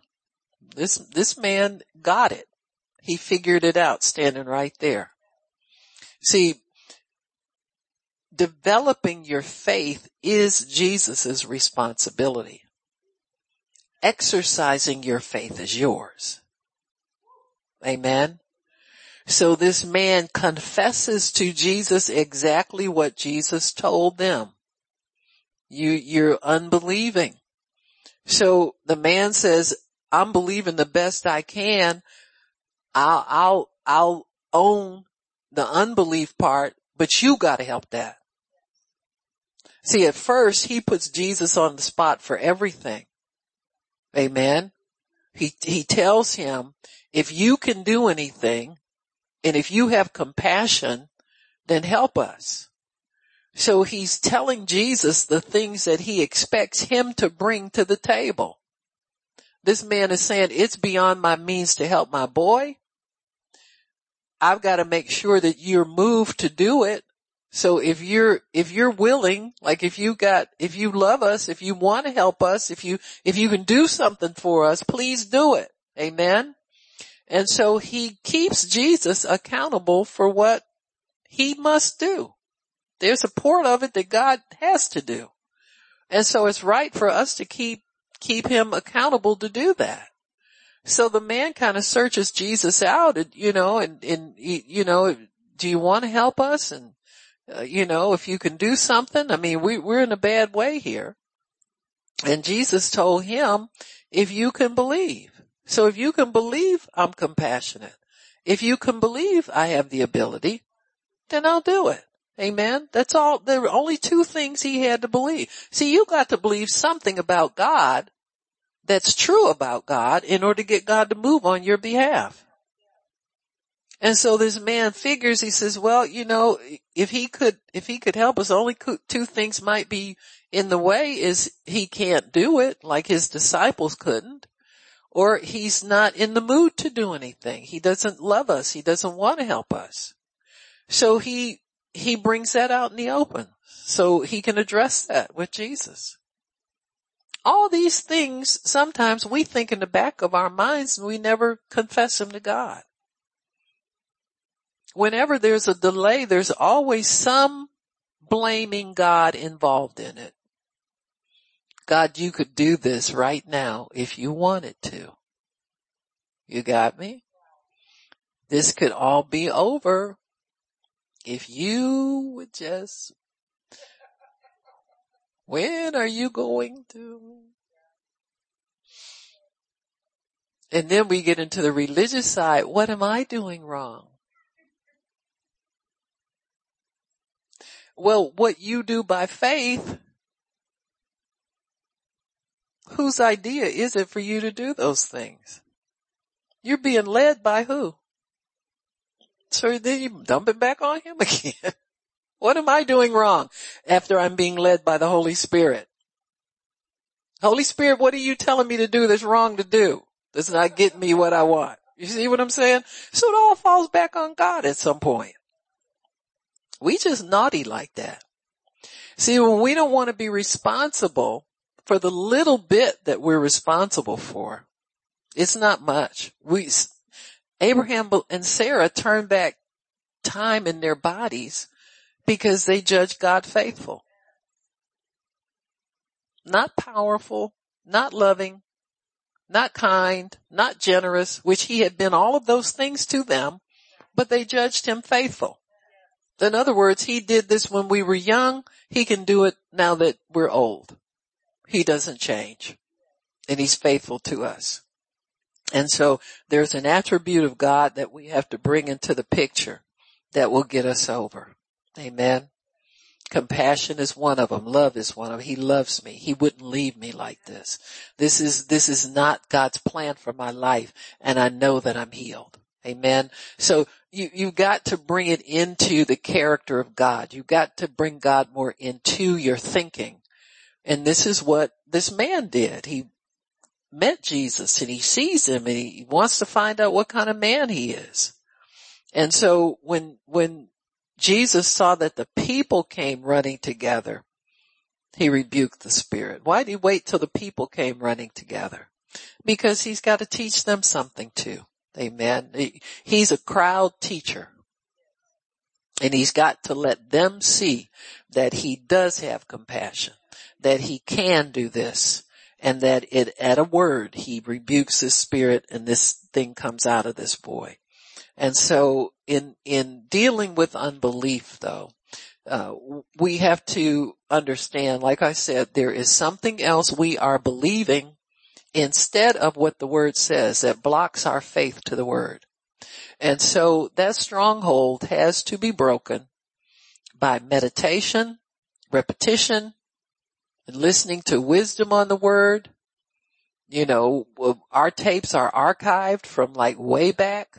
This, this man got it. He figured it out standing right there. See, developing your faith is Jesus' responsibility. Exercising your faith is yours. Amen. So this man confesses to Jesus exactly what Jesus told them. You, you're unbelieving. So the man says, I'm believing the best I can. I'll, I'll, I'll own the unbelief part, but you gotta help that. See, at first he puts Jesus on the spot for everything. Amen. He, he tells him, if you can do anything and if you have compassion, then help us. So he's telling Jesus the things that he expects him to bring to the table. This man is saying, it's beyond my means to help my boy. I've got to make sure that you're moved to do it. So if you're, if you're willing, like if you got, if you love us, if you want to help us, if you, if you can do something for us, please do it. Amen. And so he keeps Jesus accountable for what he must do. There's a part of it that God has to do. And so it's right for us to keep, keep him accountable to do that. So the man kind of searches Jesus out, and, you know, and, and, you know, do you want to help us? And uh, you know, if you can do something, I mean, we, we're in a bad way here. And Jesus told him, if you can believe. So if you can believe, I'm compassionate. If you can believe I have the ability, then I'll do it. Amen. That's all. There were only two things he had to believe. See, you got to believe something about God that's true about God in order to get God to move on your behalf. And so this man figures, he says, well, you know, if he could, if he could help us, only two things might be in the way is he can't do it like his disciples couldn't. or he's not in the mood to do anything. He doesn't love us. He doesn't want to help us. So he, he brings that out in the open so he can address that with Jesus. All these things, sometimes we think in the back of our minds and we never confess them to God. Whenever there's a delay, there's always some blaming God involved in it. God, you could do this right now if you wanted to. You got me? This could all be over if you would just, when are you going to? And then we get into the religious side. What am I doing wrong? Well, what you do by faith Whose idea is it for you to do those things? You're being led by who? So then you dump it back on him again. what am I doing wrong after I'm being led by the Holy Spirit? Holy Spirit, what are you telling me to do that's wrong to do? That's not getting me what I want. You see what I'm saying? So it all falls back on God at some point. We just naughty like that. See, when we don't want to be responsible for the little bit that we're responsible for. It's not much. We, Abraham and Sarah turned back time in their bodies because they judged God faithful. Not powerful, not loving, not kind, not generous, which he had been all of those things to them, but they judged him faithful. In other words, he did this when we were young. He can do it now that we're old. He doesn't change and he's faithful to us. And so there's an attribute of God that we have to bring into the picture that will get us over. Amen. Compassion is one of them. Love is one of them. He loves me. He wouldn't leave me like this. This is, this is not God's plan for my life and I know that I'm healed. Amen. So you, you've got to bring it into the character of God. You've got to bring God more into your thinking and this is what this man did. He met Jesus and he sees him and he wants to find out what kind of man he is. And so when, when Jesus saw that the people came running together, he rebuked the spirit. Why did he wait till the people came running together? Because he's got to teach them something too. Amen. He's a crowd teacher. And he's got to let them see that he does have compassion that he can do this and that it, at a word, he rebukes this spirit and this thing comes out of this boy. And so in, in dealing with unbelief though, uh, we have to understand, like I said, there is something else we are believing instead of what the word says that blocks our faith to the word. And so that stronghold has to be broken by meditation, repetition, and listening to wisdom on the word. You know, our tapes are archived from like way back.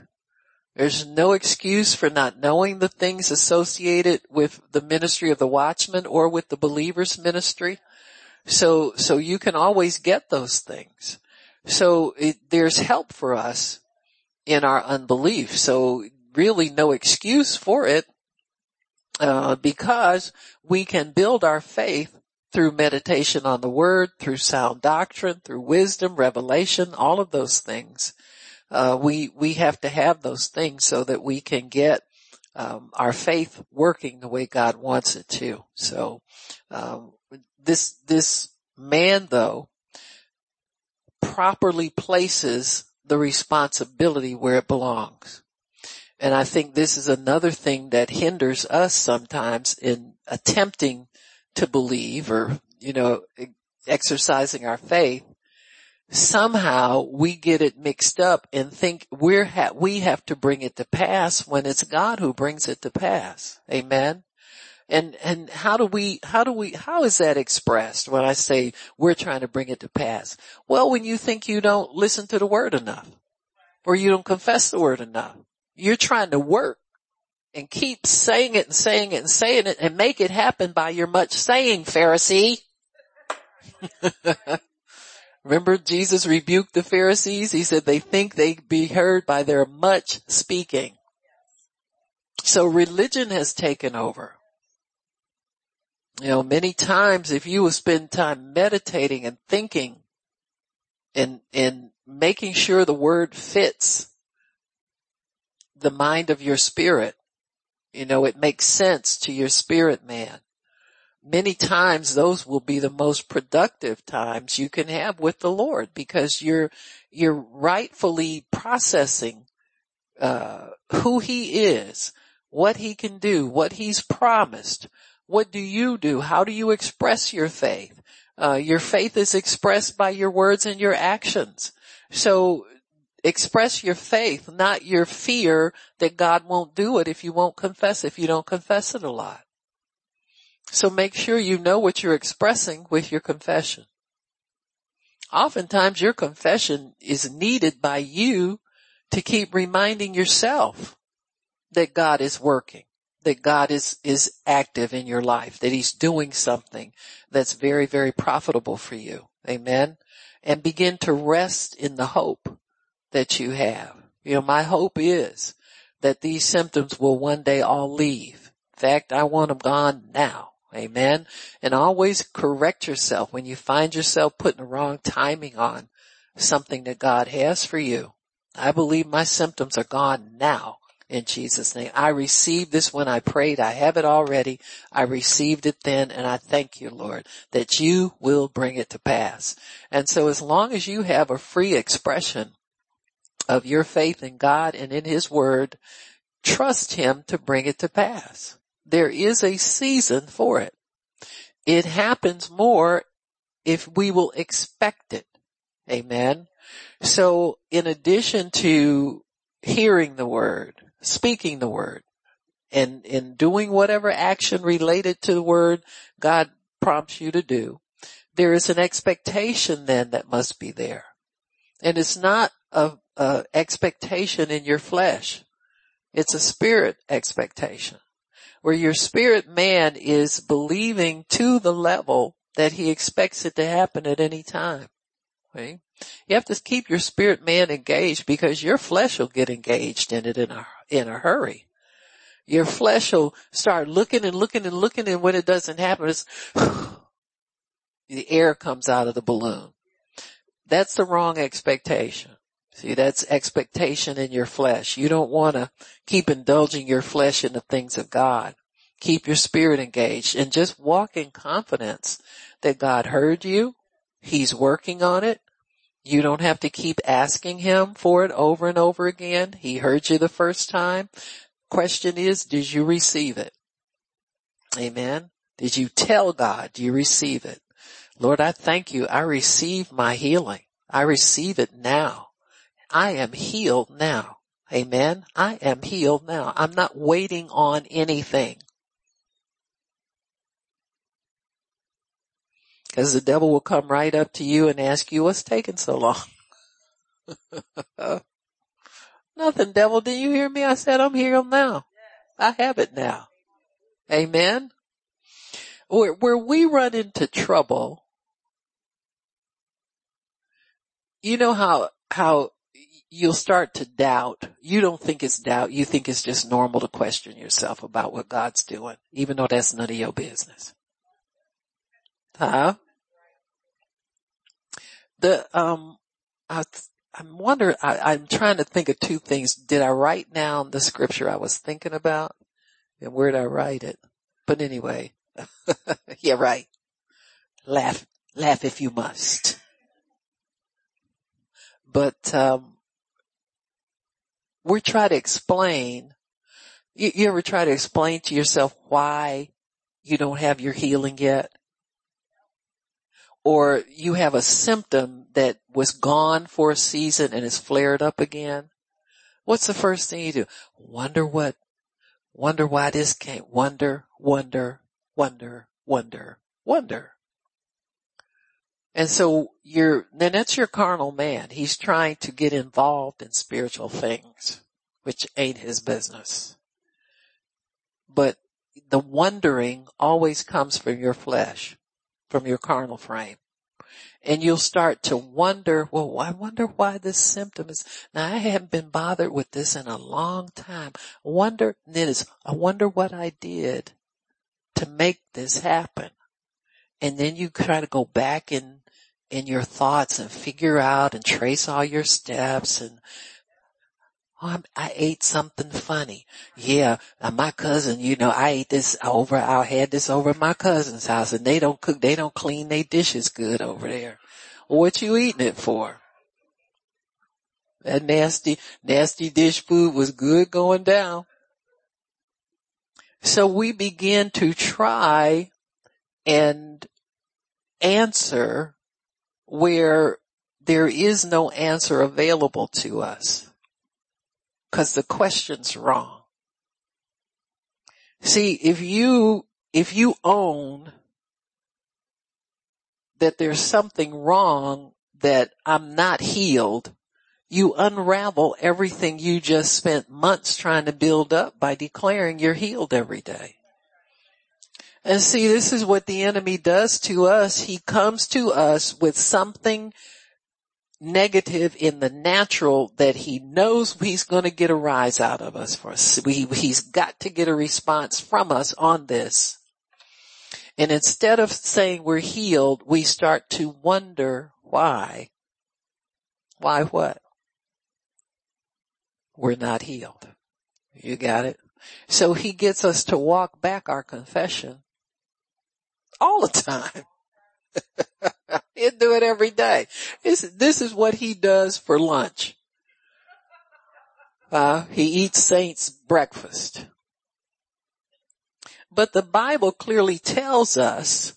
There's no excuse for not knowing the things associated with the ministry of the watchman or with the believer's ministry. So, so you can always get those things. So it, there's help for us in our unbelief. So really no excuse for it, uh, because we can build our faith through meditation on the word, through sound doctrine, through wisdom, revelation, all of those things. Uh, we, we have to have those things so that we can get, um, our faith working the way God wants it to. So, um, this, this man though properly places the responsibility where it belongs. And I think this is another thing that hinders us sometimes in attempting to believe or, you know, exercising our faith, somehow we get it mixed up and think we're ha- we have to bring it to pass when it's God who brings it to pass. Amen. And, and how do we, how do we, how is that expressed when I say we're trying to bring it to pass? Well, when you think you don't listen to the word enough or you don't confess the word enough, you're trying to work and keep saying it and saying it and saying it and make it happen by your much saying, Pharisee. Remember Jesus rebuked the Pharisees? He said they think they be heard by their much speaking. So religion has taken over. You know, many times if you will spend time meditating and thinking and, and making sure the word fits the mind of your spirit, you know, it makes sense to your spirit man many times those will be the most productive times you can have with the Lord because you're, you're rightfully processing, uh, who he is, what he can do, what he's promised. What do you do? How do you express your faith? Uh, your faith is expressed by your words and your actions. So express your faith, not your fear that God won't do it if you won't confess, if you don't confess it a lot. So make sure you know what you're expressing with your confession. Oftentimes your confession is needed by you to keep reminding yourself that God is working, that God is, is active in your life, that he's doing something that's very, very profitable for you. Amen. And begin to rest in the hope that you have. You know, my hope is that these symptoms will one day all leave. In fact, I want them gone now. Amen. And always correct yourself when you find yourself putting the wrong timing on something that God has for you. I believe my symptoms are gone now in Jesus name. I received this when I prayed. I have it already. I received it then and I thank you, Lord, that you will bring it to pass. And so as long as you have a free expression of your faith in God and in his word, trust him to bring it to pass. There is a season for it. It happens more if we will expect it. Amen. So in addition to hearing the word, speaking the word, and in doing whatever action related to the word God prompts you to do, there is an expectation then that must be there. And it's not a, a expectation in your flesh. It's a spirit expectation where your spirit man is believing to the level that he expects it to happen at any time. Okay? You have to keep your spirit man engaged because your flesh will get engaged in it in a, in a hurry. Your flesh will start looking and looking and looking and when it doesn't happen, it's, the air comes out of the balloon. That's the wrong expectation. See, that's expectation in your flesh. You don't want to keep indulging your flesh in the things of God. Keep your spirit engaged and just walk in confidence that God heard you. He's working on it. You don't have to keep asking him for it over and over again. He heard you the first time. Question is, did you receive it? Amen. Did you tell God? Do you receive it? Lord, I thank you. I receive my healing. I receive it now. I am healed now. Amen. I am healed now. I'm not waiting on anything. Cause the devil will come right up to you and ask you what's taking so long. Nothing, devil. Did you hear me? I said I'm healed now. I have it now. Amen. Where, where we run into trouble, you know how, how you'll start to doubt. You don't think it's doubt. You think it's just normal to question yourself about what God's doing, even though that's none of your business. Huh? The, um, I, I'm wondering, I, I'm trying to think of two things. Did I write down the scripture I was thinking about? And where did I write it? But anyway, yeah, right. Laugh, laugh if you must. But, um, we try to explain, you, you ever try to explain to yourself why you don't have your healing yet? Or you have a symptom that was gone for a season and is flared up again? What's the first thing you do? Wonder what, wonder why this came, wonder, wonder, wonder, wonder, wonder. And so you're, then that's your carnal man. He's trying to get involved in spiritual things, which ain't his business. But the wondering always comes from your flesh, from your carnal frame. and you'll start to wonder, well, I wonder why this symptom is, now I haven't been bothered with this in a long time. Wonder, then it's, I wonder what I did to make this happen. And then you try to go back in, in your thoughts and figure out and trace all your steps and Oh, I ate something funny. Yeah, my cousin, you know, I ate this over, I had this over at my cousin's house and they don't cook, they don't clean their dishes good over there. What you eating it for? That nasty, nasty dish food was good going down. So we begin to try and answer where there is no answer available to us because the question's wrong. See, if you, if you own that there's something wrong that I'm not healed, you unravel everything you just spent months trying to build up by declaring you're healed every day. And see, this is what the enemy does to us. He comes to us with something negative in the natural that he knows he's going to get a rise out of us for us. We, he's got to get a response from us on this. And instead of saying we're healed, we start to wonder why. Why what? We're not healed. You got it? So he gets us to walk back our confession all the time. He'll do it every day. This, this is what he does for lunch. Uh, he eats saints breakfast. But the Bible clearly tells us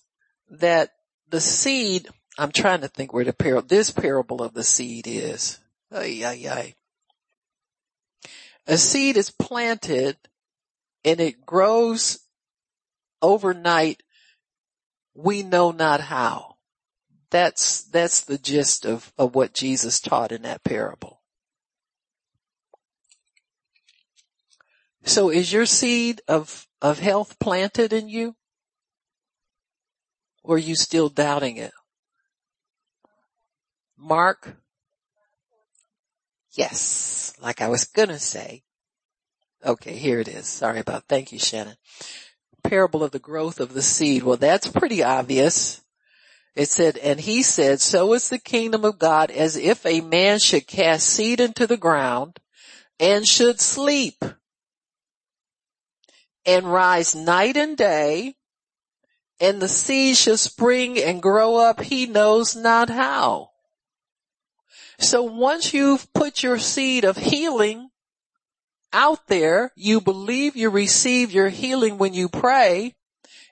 that the seed, I'm trying to think where the parable, this parable of the seed is. Ay, ay, ay. A seed is planted and it grows overnight we know not how. That's, that's the gist of, of what Jesus taught in that parable. So is your seed of, of health planted in you? Or are you still doubting it? Mark? Yes, like I was gonna say. Okay, here it is. Sorry about, thank you Shannon parable of the growth of the seed. Well, that's pretty obvious. It said, and he said, so is the kingdom of God as if a man should cast seed into the ground and should sleep and rise night and day and the seed shall spring and grow up he knows not how. So once you've put your seed of healing out there, you believe you receive your healing when you pray,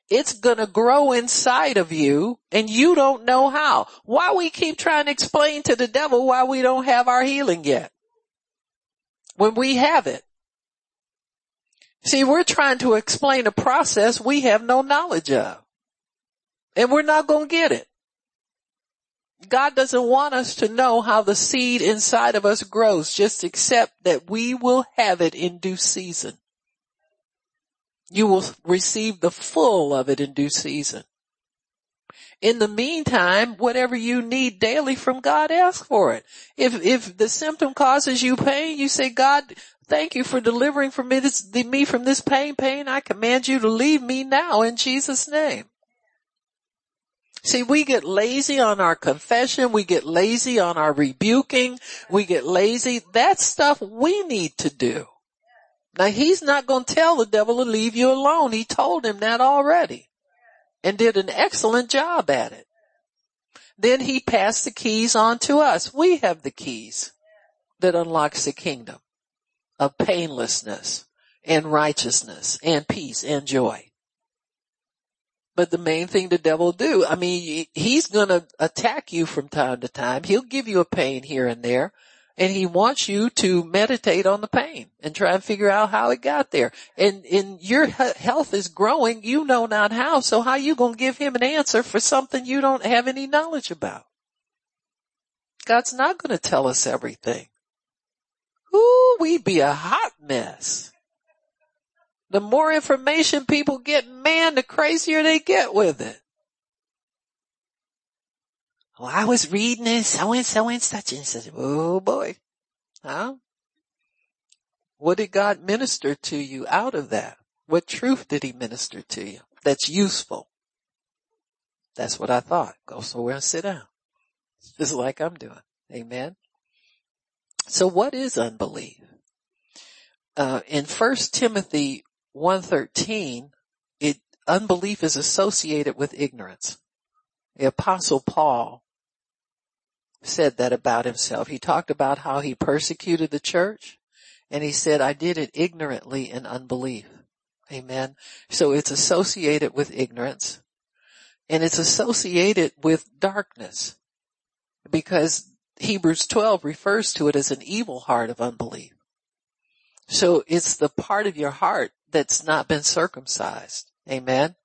it's gonna grow inside of you and you don't know how. Why we keep trying to explain to the devil why we don't have our healing yet? When we have it. See, we're trying to explain a process we have no knowledge of. And we're not gonna get it. God doesn't want us to know how the seed inside of us grows. Just accept that we will have it in due season. You will receive the full of it in due season. In the meantime, whatever you need daily from God, ask for it. If, if the symptom causes you pain, you say, God, thank you for delivering from me, this, me from this pain, pain. I command you to leave me now in Jesus name. See, we get lazy on our confession. We get lazy on our rebuking. We get lazy. That's stuff we need to do. Now he's not going to tell the devil to leave you alone. He told him that already and did an excellent job at it. Then he passed the keys on to us. We have the keys that unlocks the kingdom of painlessness and righteousness and peace and joy. But the main thing the devil do, I mean, he's gonna attack you from time to time. He'll give you a pain here and there. And he wants you to meditate on the pain and try and figure out how it got there. And, and your health is growing. You know not how. So how you going to give him an answer for something you don't have any knowledge about? God's not going to tell us everything. Ooh, we'd be a hot mess. The more information people get, man, the crazier they get with it. Well, I was reading this, so and so and such and such. Oh boy. Huh? What did God minister to you out of that? What truth did he minister to you that's useful? That's what I thought. Go somewhere and sit down. Just like I'm doing. Amen. So what is unbelief? Uh, in 1 Timothy 113, it, unbelief is associated with ignorance. The apostle Paul said that about himself. He talked about how he persecuted the church and he said, I did it ignorantly in unbelief. Amen. So it's associated with ignorance and it's associated with darkness because Hebrews 12 refers to it as an evil heart of unbelief. So it's the part of your heart that's not been circumcised. Amen.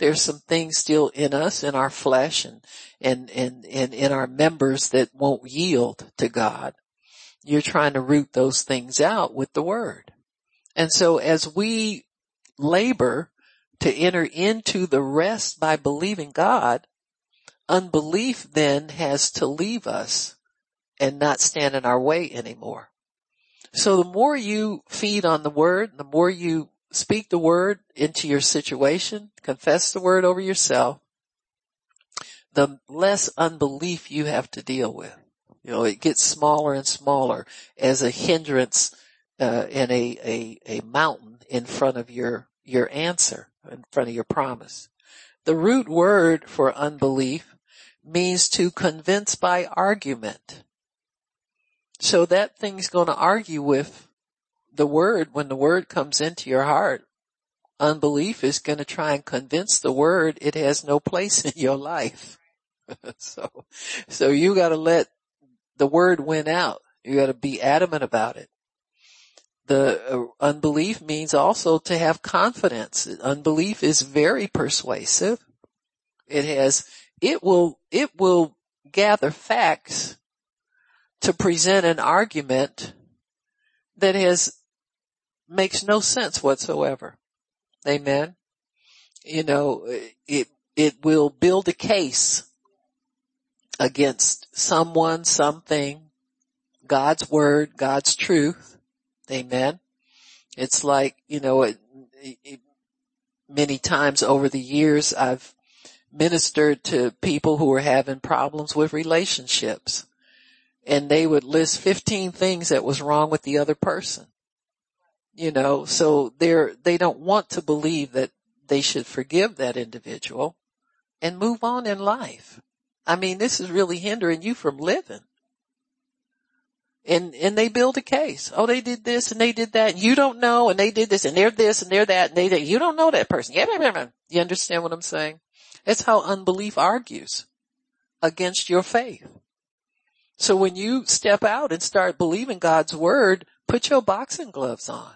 There's some things still in us, in our flesh and, and, and, and in our members that won't yield to God. You're trying to root those things out with the word. And so as we labor to enter into the rest by believing God, unbelief then has to leave us and not stand in our way anymore. So the more you feed on the word, the more you speak the word into your situation, confess the word over yourself, the less unbelief you have to deal with. You know, it gets smaller and smaller as a hindrance uh, and a, a, a mountain in front of your, your answer, in front of your promise. The root word for unbelief means to convince by argument. So that thing's going to argue with the word when the word comes into your heart. Unbelief is going to try and convince the word it has no place in your life. so, so you got to let the word win out. You got to be adamant about it. The uh, unbelief means also to have confidence. Unbelief is very persuasive. It has, it will, it will gather facts to present an argument that has, makes no sense whatsoever. Amen. You know, it, it will build a case against someone, something, God's word, God's truth. Amen. It's like, you know, it, it, many times over the years I've ministered to people who were having problems with relationships and they would list 15 things that was wrong with the other person. You know, so they're, they don't want to believe that they should forgive that individual and move on in life. I mean, this is really hindering you from living. And, and they build a case. Oh, they did this and they did that. You don't know. And they did this and they're this and they're that. And they, did, you don't know that person. You understand what I'm saying? That's how unbelief argues against your faith. So when you step out and start believing God's word, put your boxing gloves on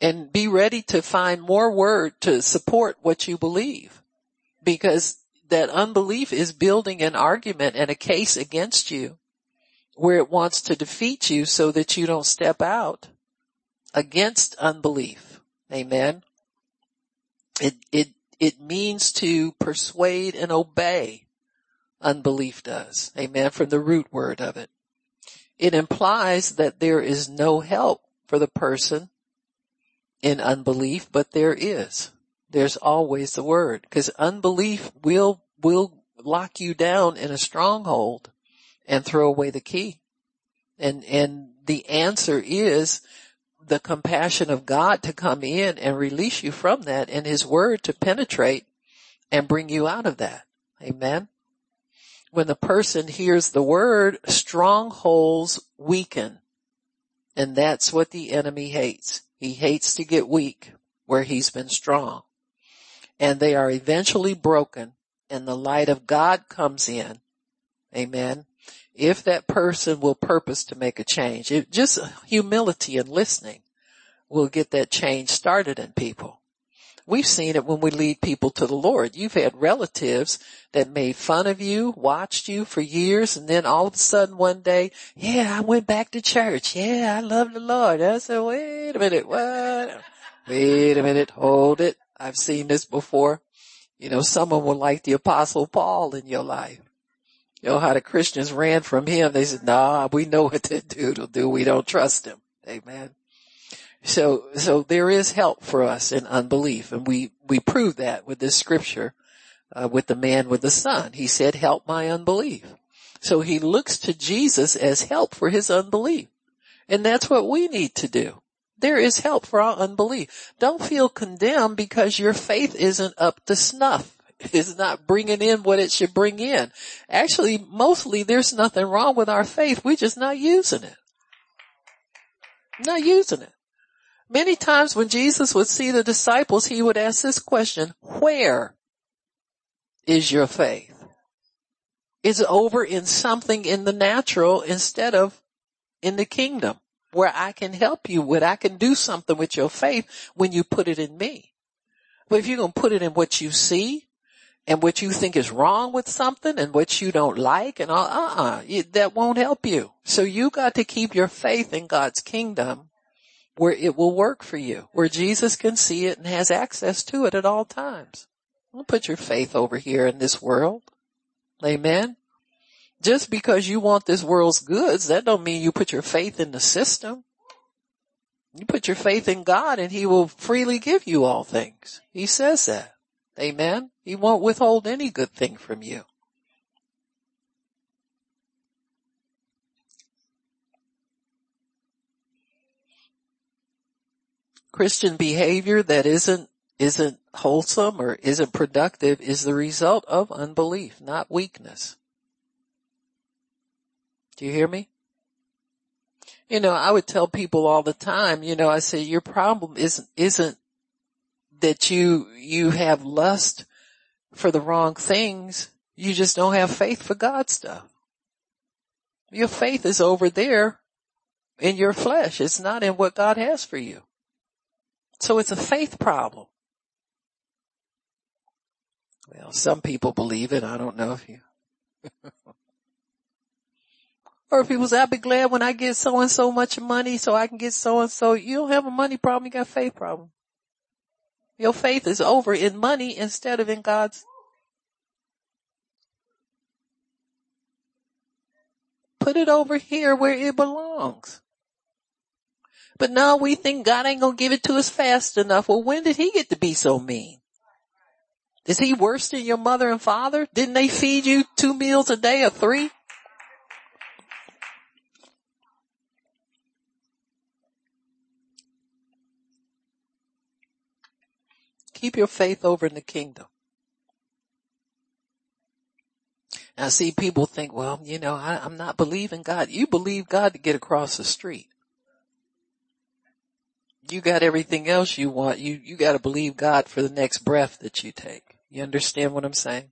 and be ready to find more word to support what you believe because that unbelief is building an argument and a case against you where it wants to defeat you so that you don't step out against unbelief. Amen. It, it, it means to persuade and obey unbelief does. Amen. From the root word of it. It implies that there is no help for the person in unbelief, but there is. There's always the word because unbelief will, will lock you down in a stronghold and throw away the key. And, and the answer is the compassion of God to come in and release you from that and his word to penetrate and bring you out of that. Amen when the person hears the word, strongholds weaken. And that's what the enemy hates. He hates to get weak where he's been strong. And they are eventually broken and the light of God comes in. Amen. If that person will purpose to make a change, it, just humility and listening will get that change started in people. We've seen it when we lead people to the Lord. You've had relatives that made fun of you, watched you for years, and then all of a sudden one day, yeah, I went back to church. Yeah, I love the Lord. I said, wait a minute, what? Wait a minute, hold it. I've seen this before. You know, someone will like the apostle Paul in your life. You know how the Christians ran from him. They said, nah, we know what that dude will do. We don't trust him. Amen. So, so there is help for us in unbelief and we, we prove that with this scripture, uh, with the man with the son. He said, help my unbelief. So he looks to Jesus as help for his unbelief. And that's what we need to do. There is help for our unbelief. Don't feel condemned because your faith isn't up to snuff. It's not bringing in what it should bring in. Actually, mostly there's nothing wrong with our faith. We're just not using it. Not using it. Many times when Jesus would see the disciples, he would ask this question, where is your faith? Is it over in something in the natural instead of in the kingdom where I can help you with, I can do something with your faith when you put it in me. But if you're going to put it in what you see and what you think is wrong with something and what you don't like and all, uh-uh, that won't help you. So you got to keep your faith in God's kingdom where it will work for you, where Jesus can see it and has access to it at all times. Don't put your faith over here in this world. Amen. Just because you want this world's goods, that don't mean you put your faith in the system. You put your faith in God and he will freely give you all things. He says that. Amen. He won't withhold any good thing from you. Christian behavior that isn't, isn't wholesome or isn't productive is the result of unbelief, not weakness. Do you hear me? You know, I would tell people all the time, you know, I say your problem isn't, isn't that you, you have lust for the wrong things. You just don't have faith for God stuff. Your faith is over there in your flesh. It's not in what God has for you. So it's a faith problem. Well, some people believe it. I don't know if you. Or people say, I'll be glad when I get so and so much money so I can get so and so. You don't have a money problem, you got a faith problem. Your faith is over in money instead of in God's. Put it over here where it belongs. But now we think God ain't gonna give it to us fast enough. Well, when did he get to be so mean? Is he worse than your mother and father? Didn't they feed you two meals a day or three? Keep your faith over in the kingdom. Now see, people think, well, you know, I, I'm not believing God. You believe God to get across the street. You got everything else you want. You, you gotta believe God for the next breath that you take. You understand what I'm saying?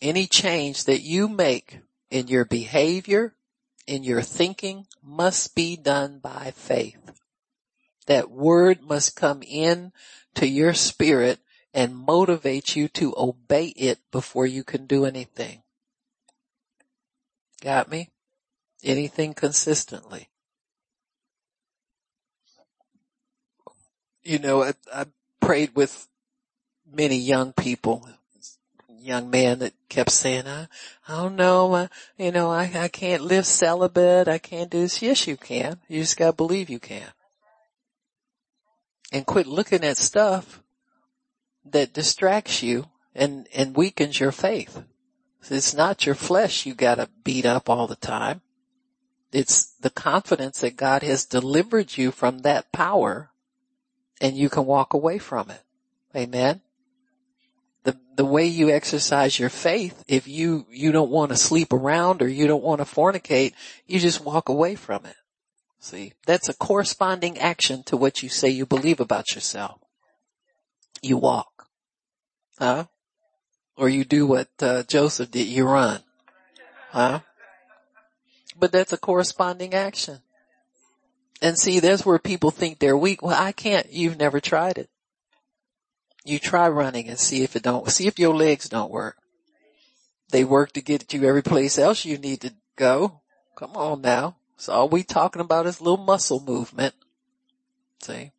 Any change that you make in your behavior, in your thinking must be done by faith. That word must come in to your spirit and motivate you to obey it before you can do anything. Got me? Anything consistently. You know, I, I prayed with many young people young man that kept saying, I, I don't know, I, you know, I, I can't live celibate. I can't do this. Yes, you can. You just gotta believe you can. And quit looking at stuff that distracts you and, and weakens your faith. It's not your flesh you gotta beat up all the time. It's the confidence that God has delivered you from that power and you can walk away from it. Amen the, the way you exercise your faith, if you, you don't want to sleep around or you don't want to fornicate, you just walk away from it. See, that's a corresponding action to what you say you believe about yourself. You walk. Huh? Or you do what uh, Joseph did, you run. Huh? But that's a corresponding action. And see, that's where people think they're weak. Well, I can't. You've never tried it. You try running and see if it don't, see if your legs don't work. They work to get you every place else you need to go. Come on now. So all we talking about is little muscle movement. See?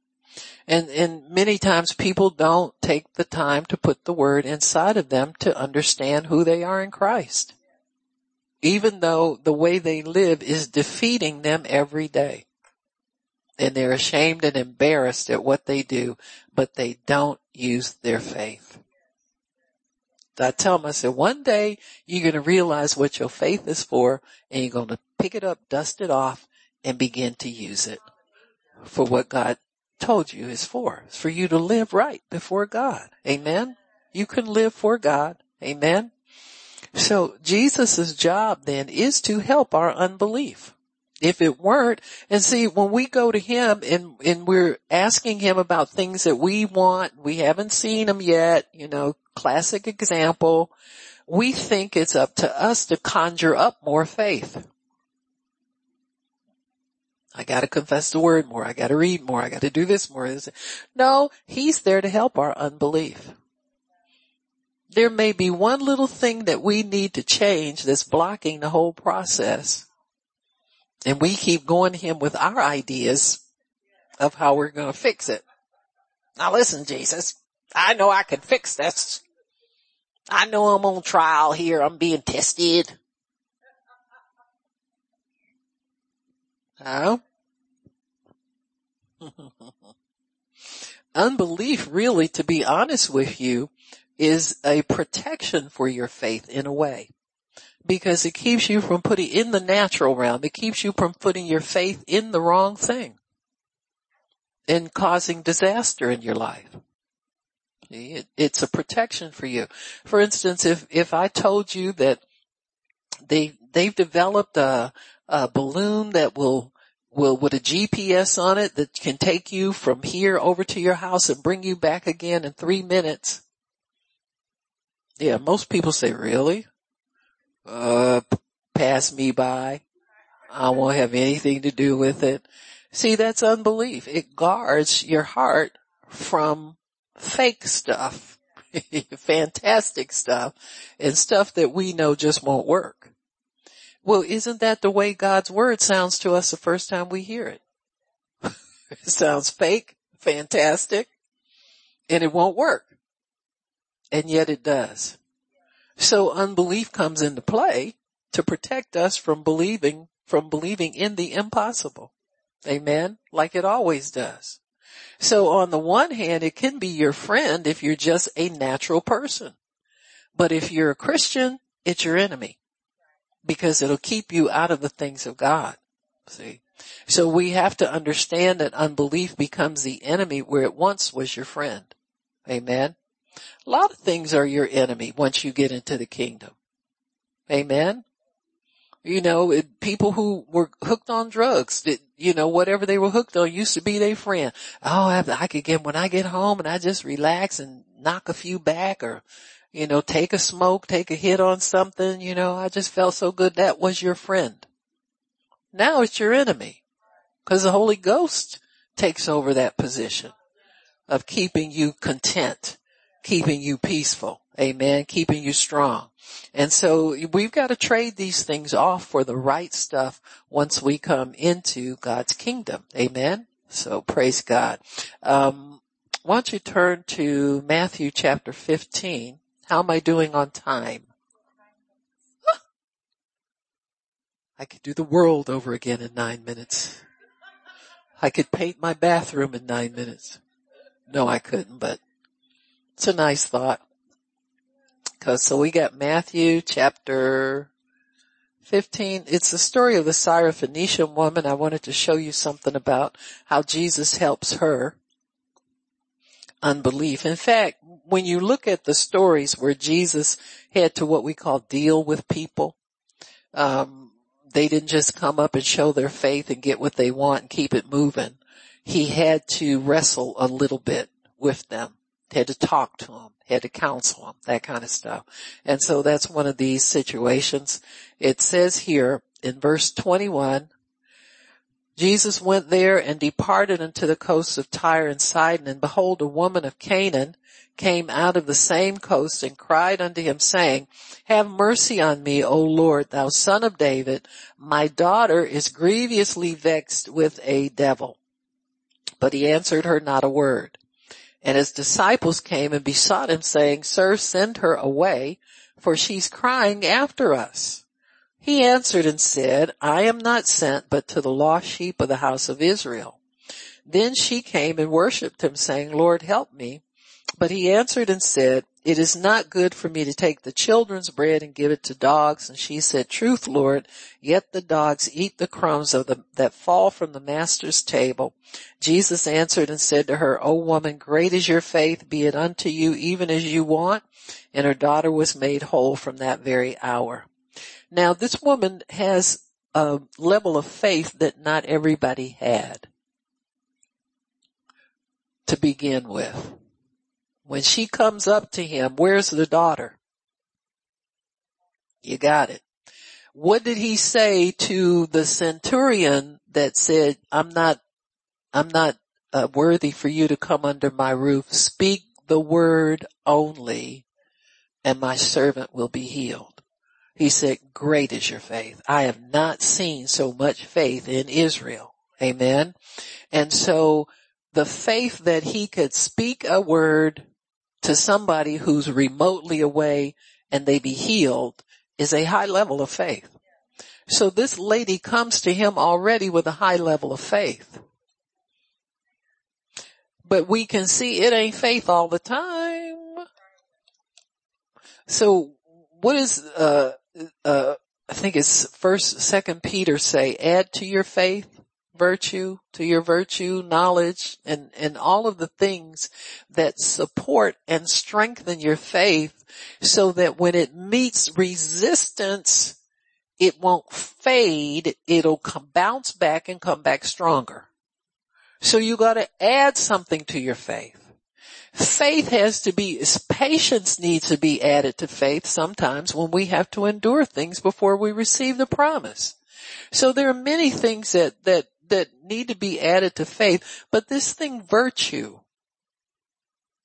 And, and many times people don't take the time to put the word inside of them to understand who they are in Christ. Even though the way they live is defeating them every day. And they're ashamed and embarrassed at what they do, but they don't use their faith. I tell them, I said, one day you're going to realize what your faith is for and you're going to pick it up, dust it off and begin to use it for what God told you is for. It's for you to live right before God. Amen. You can live for God. Amen. So Jesus' job then is to help our unbelief. If it weren't, and see, when we go to Him and, and we're asking Him about things that we want, we haven't seen them yet, you know, classic example, we think it's up to us to conjure up more faith. I gotta confess the word more. I gotta read more. I gotta do this more. No, he's there to help our unbelief. There may be one little thing that we need to change that's blocking the whole process. And we keep going to him with our ideas of how we're going to fix it. Now listen, Jesus, I know I can fix this. I know I'm on trial here. I'm being tested. Oh. Unbelief really, to be honest with you, is a protection for your faith in a way. Because it keeps you from putting in the natural realm. It keeps you from putting your faith in the wrong thing and causing disaster in your life. It, it's a protection for you. For instance, if, if I told you that they, they've developed a, a balloon that will will with a GPS on it that can take you from here over to your house and bring you back again in three minutes. Yeah, most people say, really? Uh, pass me by. I won't have anything to do with it. See, that's unbelief. It guards your heart from fake stuff, fantastic stuff, and stuff that we know just won't work. Well, isn't that the way God's word sounds to us the first time we hear it? it sounds fake, fantastic, and it won't work. And yet it does. So unbelief comes into play to protect us from believing, from believing in the impossible. Amen. Like it always does. So on the one hand, it can be your friend if you're just a natural person. But if you're a Christian, it's your enemy because it'll keep you out of the things of God. See? So we have to understand that unbelief becomes the enemy where it once was your friend. Amen. A lot of things are your enemy once you get into the kingdom. Amen. You know, it, people who were hooked on drugs, that, you know, whatever they were hooked on used to be their friend. Oh, I, I could get, when I get home and I just relax and knock a few back or, you know, take a smoke, take a hit on something, you know, I just felt so good. That was your friend. Now it's your enemy because the Holy Ghost takes over that position of keeping you content, keeping you peaceful. Amen. Keeping you strong. And so we've got to trade these things off for the right stuff once we come into God's kingdom. Amen. So praise God. Um, why don't you turn to Matthew chapter 15. How am I doing on time? I could do the world over again in nine minutes. I could paint my bathroom in nine minutes. No, I couldn't, but it's a nice thought. Cause so we got Matthew chapter 15. It's the story of the Syrophoenician woman. I wanted to show you something about how Jesus helps her unbelief. In fact, when you look at the stories where Jesus had to what we call deal with people, um, they didn't just come up and show their faith and get what they want and keep it moving. He had to wrestle a little bit with them, had to talk to them, had to counsel them, that kind of stuff. And so that's one of these situations. It says here in verse 21, Jesus went there and departed unto the coasts of Tyre and Sidon, and behold, a woman of Canaan came out of the same coast and cried unto him saying, Have mercy on me, O Lord, thou son of David. My daughter is grievously vexed with a devil. But he answered her not a word. And his disciples came and besought him saying, Sir, send her away, for she's crying after us. He answered and said, I am not sent but to the lost sheep of the house of Israel. Then she came and worshipped him saying, Lord, help me. But he answered and said, it is not good for me to take the children's bread and give it to dogs. And she said, truth, Lord, yet the dogs eat the crumbs of the, that fall from the master's table. Jesus answered and said to her, O woman, great is your faith, be it unto you even as you want. And her daughter was made whole from that very hour. Now this woman has a level of faith that not everybody had to begin with. When she comes up to him, where's the daughter? You got it. What did he say to the centurion that said, I'm not, I'm not uh, worthy for you to come under my roof. Speak the word only and my servant will be healed. He said, great is your faith. I have not seen so much faith in Israel. Amen. And so the faith that he could speak a word to somebody who's remotely away and they be healed is a high level of faith. So this lady comes to him already with a high level of faith. But we can see it ain't faith all the time. So what is, uh, uh, I think it's first, second Peter say, add to your faith virtue, to your virtue, knowledge, and, and all of the things that support and strengthen your faith so that when it meets resistance, it won't fade, it'll come, bounce back and come back stronger. So you gotta add something to your faith. Faith has to be, patience needs to be added to faith sometimes when we have to endure things before we receive the promise. So there are many things that, that that need to be added to faith, but this thing virtue,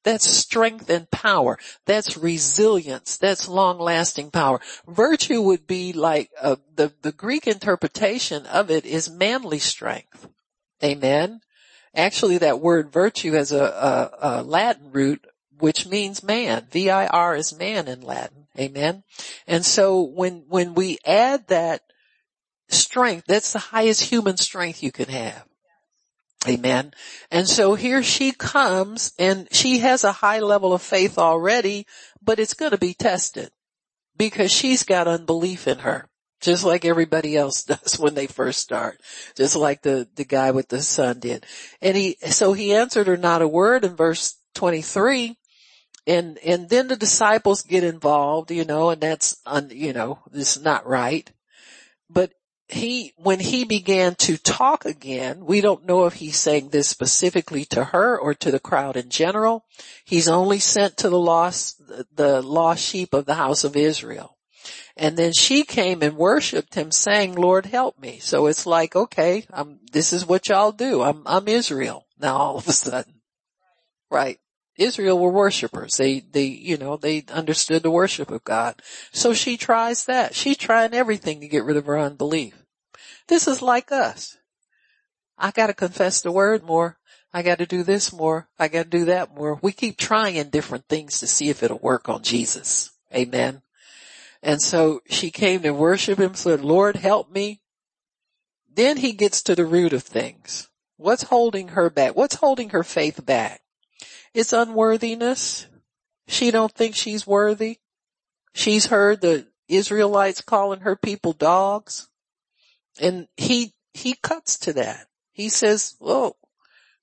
that's strength and power. That's resilience. That's long lasting power. Virtue would be like, uh, the, the Greek interpretation of it is manly strength. Amen. Actually that word virtue has a, a, a Latin root which means man. V-I-R is man in Latin. Amen. And so when, when we add that strength. That's the highest human strength you can have. Amen. And so here she comes and she has a high level of faith already, but it's going to be tested because she's got unbelief in her. Just like everybody else does when they first start. Just like the, the guy with the son did. And he, so he answered her not a word in verse 23 and, and then the disciples get involved, you know, and that's, un, you know, it's not right. But he, when he began to talk again, we don't know if he's saying this specifically to her or to the crowd in general. He's only sent to the lost, the lost sheep of the house of Israel. And then she came and worshiped him saying, Lord help me. So it's like, okay, I'm, this is what y'all do. I'm, I'm Israel now all of a sudden. Right. Israel were worshipers. They, they, you know, they understood the worship of God. So she tries that. She's trying everything to get rid of her unbelief. This is like us. I gotta confess the word more. I gotta do this more. I gotta do that more. We keep trying different things to see if it'll work on Jesus. Amen. And so she came to worship him, said, Lord help me. Then he gets to the root of things. What's holding her back? What's holding her faith back? It's unworthiness. She don't think she's worthy. She's heard the Israelites calling her people dogs. And he, he cuts to that. He says, "Well,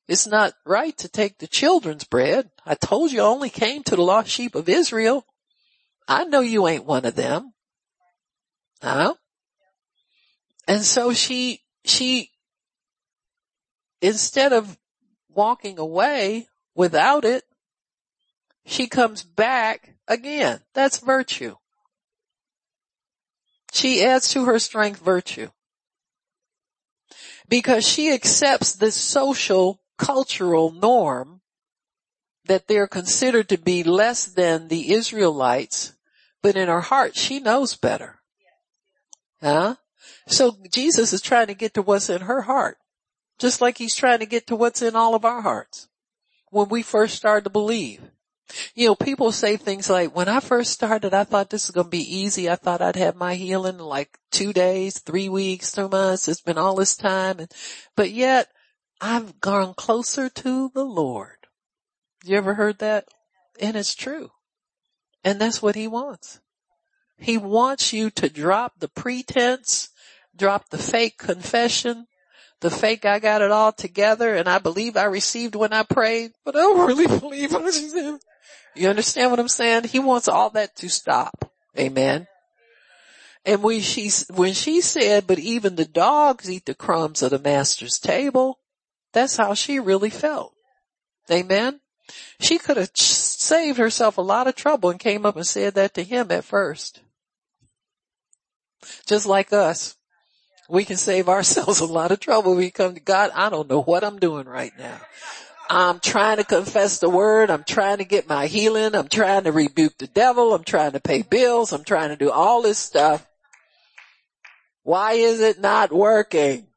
it's not right to take the children's bread. I told you I only came to the lost sheep of Israel. I know you ain't one of them. Huh? And so she, she, instead of walking away, without it, she comes back again. That's virtue. She adds to her strength virtue. Because she accepts this social cultural norm that they're considered to be less than the Israelites, but in her heart she knows better. Huh? So Jesus is trying to get to what's in her heart. Just like he's trying to get to what's in all of our hearts when we first started to believe. You know, people say things like, when I first started, I thought this was going to be easy. I thought I'd have my healing in like two days, three weeks, two months. It's been all this time. And, but yet I've gone closer to the Lord. You ever heard that? And it's true. And that's what he wants. He wants you to drop the pretense, drop the fake confession, the fake I got it all together and I believe I received when I prayed, but I don't really believe what she said. You understand what I'm saying? He wants all that to stop. Amen. And when she, when she said, but even the dogs eat the crumbs of the master's table, that's how she really felt. Amen. She could have saved herself a lot of trouble and came up and said that to him at first. Just like us. We can save ourselves a lot of trouble. We come to God, I don't know what I'm doing right now. I'm trying to confess the word. I'm trying to get my healing. I'm trying to rebuke the devil. I'm trying to pay bills. I'm trying to do all this stuff. Why is it not working?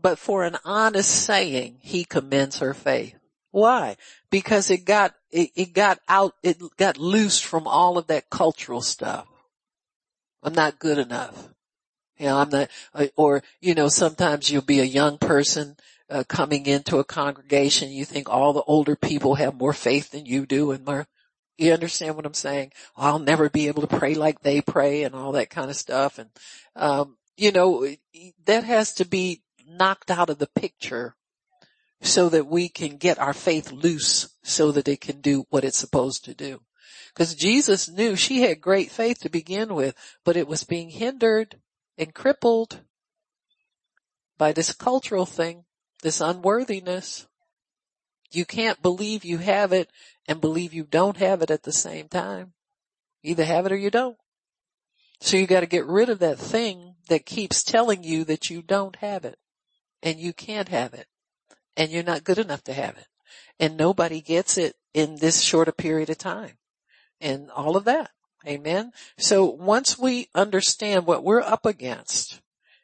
But for an honest saying, he commends her faith. Why? Because it got, it, it got out, it got loosed from all of that cultural stuff. I'm not good enough. You know, I'm not, or, you know, sometimes you'll be a young person uh, coming into a congregation, you think all the older people have more faith than you do and more, you understand what I'm saying? I'll never be able to pray like they pray and all that kind of stuff. And, um, you know, that has to be knocked out of the picture so that we can get our faith loose so that it can do what it's supposed to do. Cause Jesus knew she had great faith to begin with, but it was being hindered and crippled by this cultural thing this unworthiness. You can't believe you have it and believe you don't have it at the same time. Either have it or you don't. So you gotta get rid of that thing that keeps telling you that you don't have it and you can't have it and you're not good enough to have it and nobody gets it in this short a period of time and all of that. Amen. So once we understand what we're up against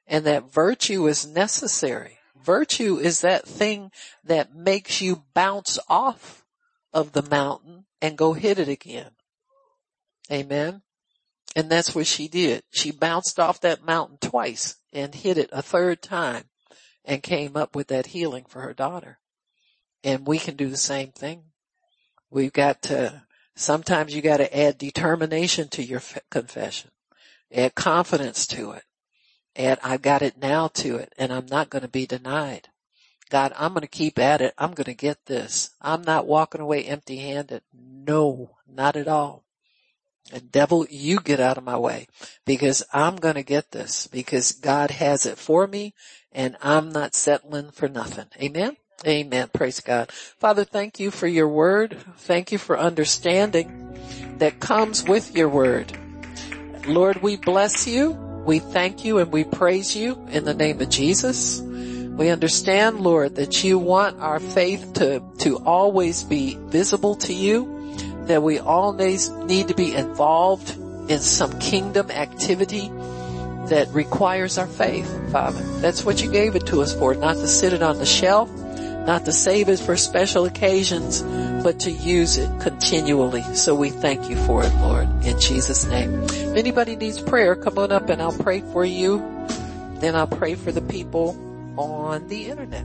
and that virtue is necessary, Virtue is that thing that makes you bounce off of the mountain and go hit it again. Amen. And that's what she did. She bounced off that mountain twice and hit it a third time and came up with that healing for her daughter. And we can do the same thing. We've got to, sometimes you got to add determination to your confession, add confidence to it Add, I've got it now to it and I'm not going to be denied. God, I'm going to keep at it. I'm going to get this. I'm not walking away empty handed. No, not at all. And devil, you get out of my way because I'm going to get this because God has it for me and I'm not settling for nothing. Amen. Amen. Praise God. Father, thank you for your word. Thank you for understanding that comes with your word. Lord, we bless you. We thank you and we praise you in the name of Jesus. We understand, Lord, that you want our faith to, to always be visible to you, that we always need to be involved in some kingdom activity that requires our faith, Father. That's what you gave it to us for, not to sit it on the shelf, not to save it for special occasions, but to use it continually. So we thank you for it, Lord, in Jesus name. If anybody needs prayer, come on up and I'll pray for you. Then I'll pray for the people on the internet.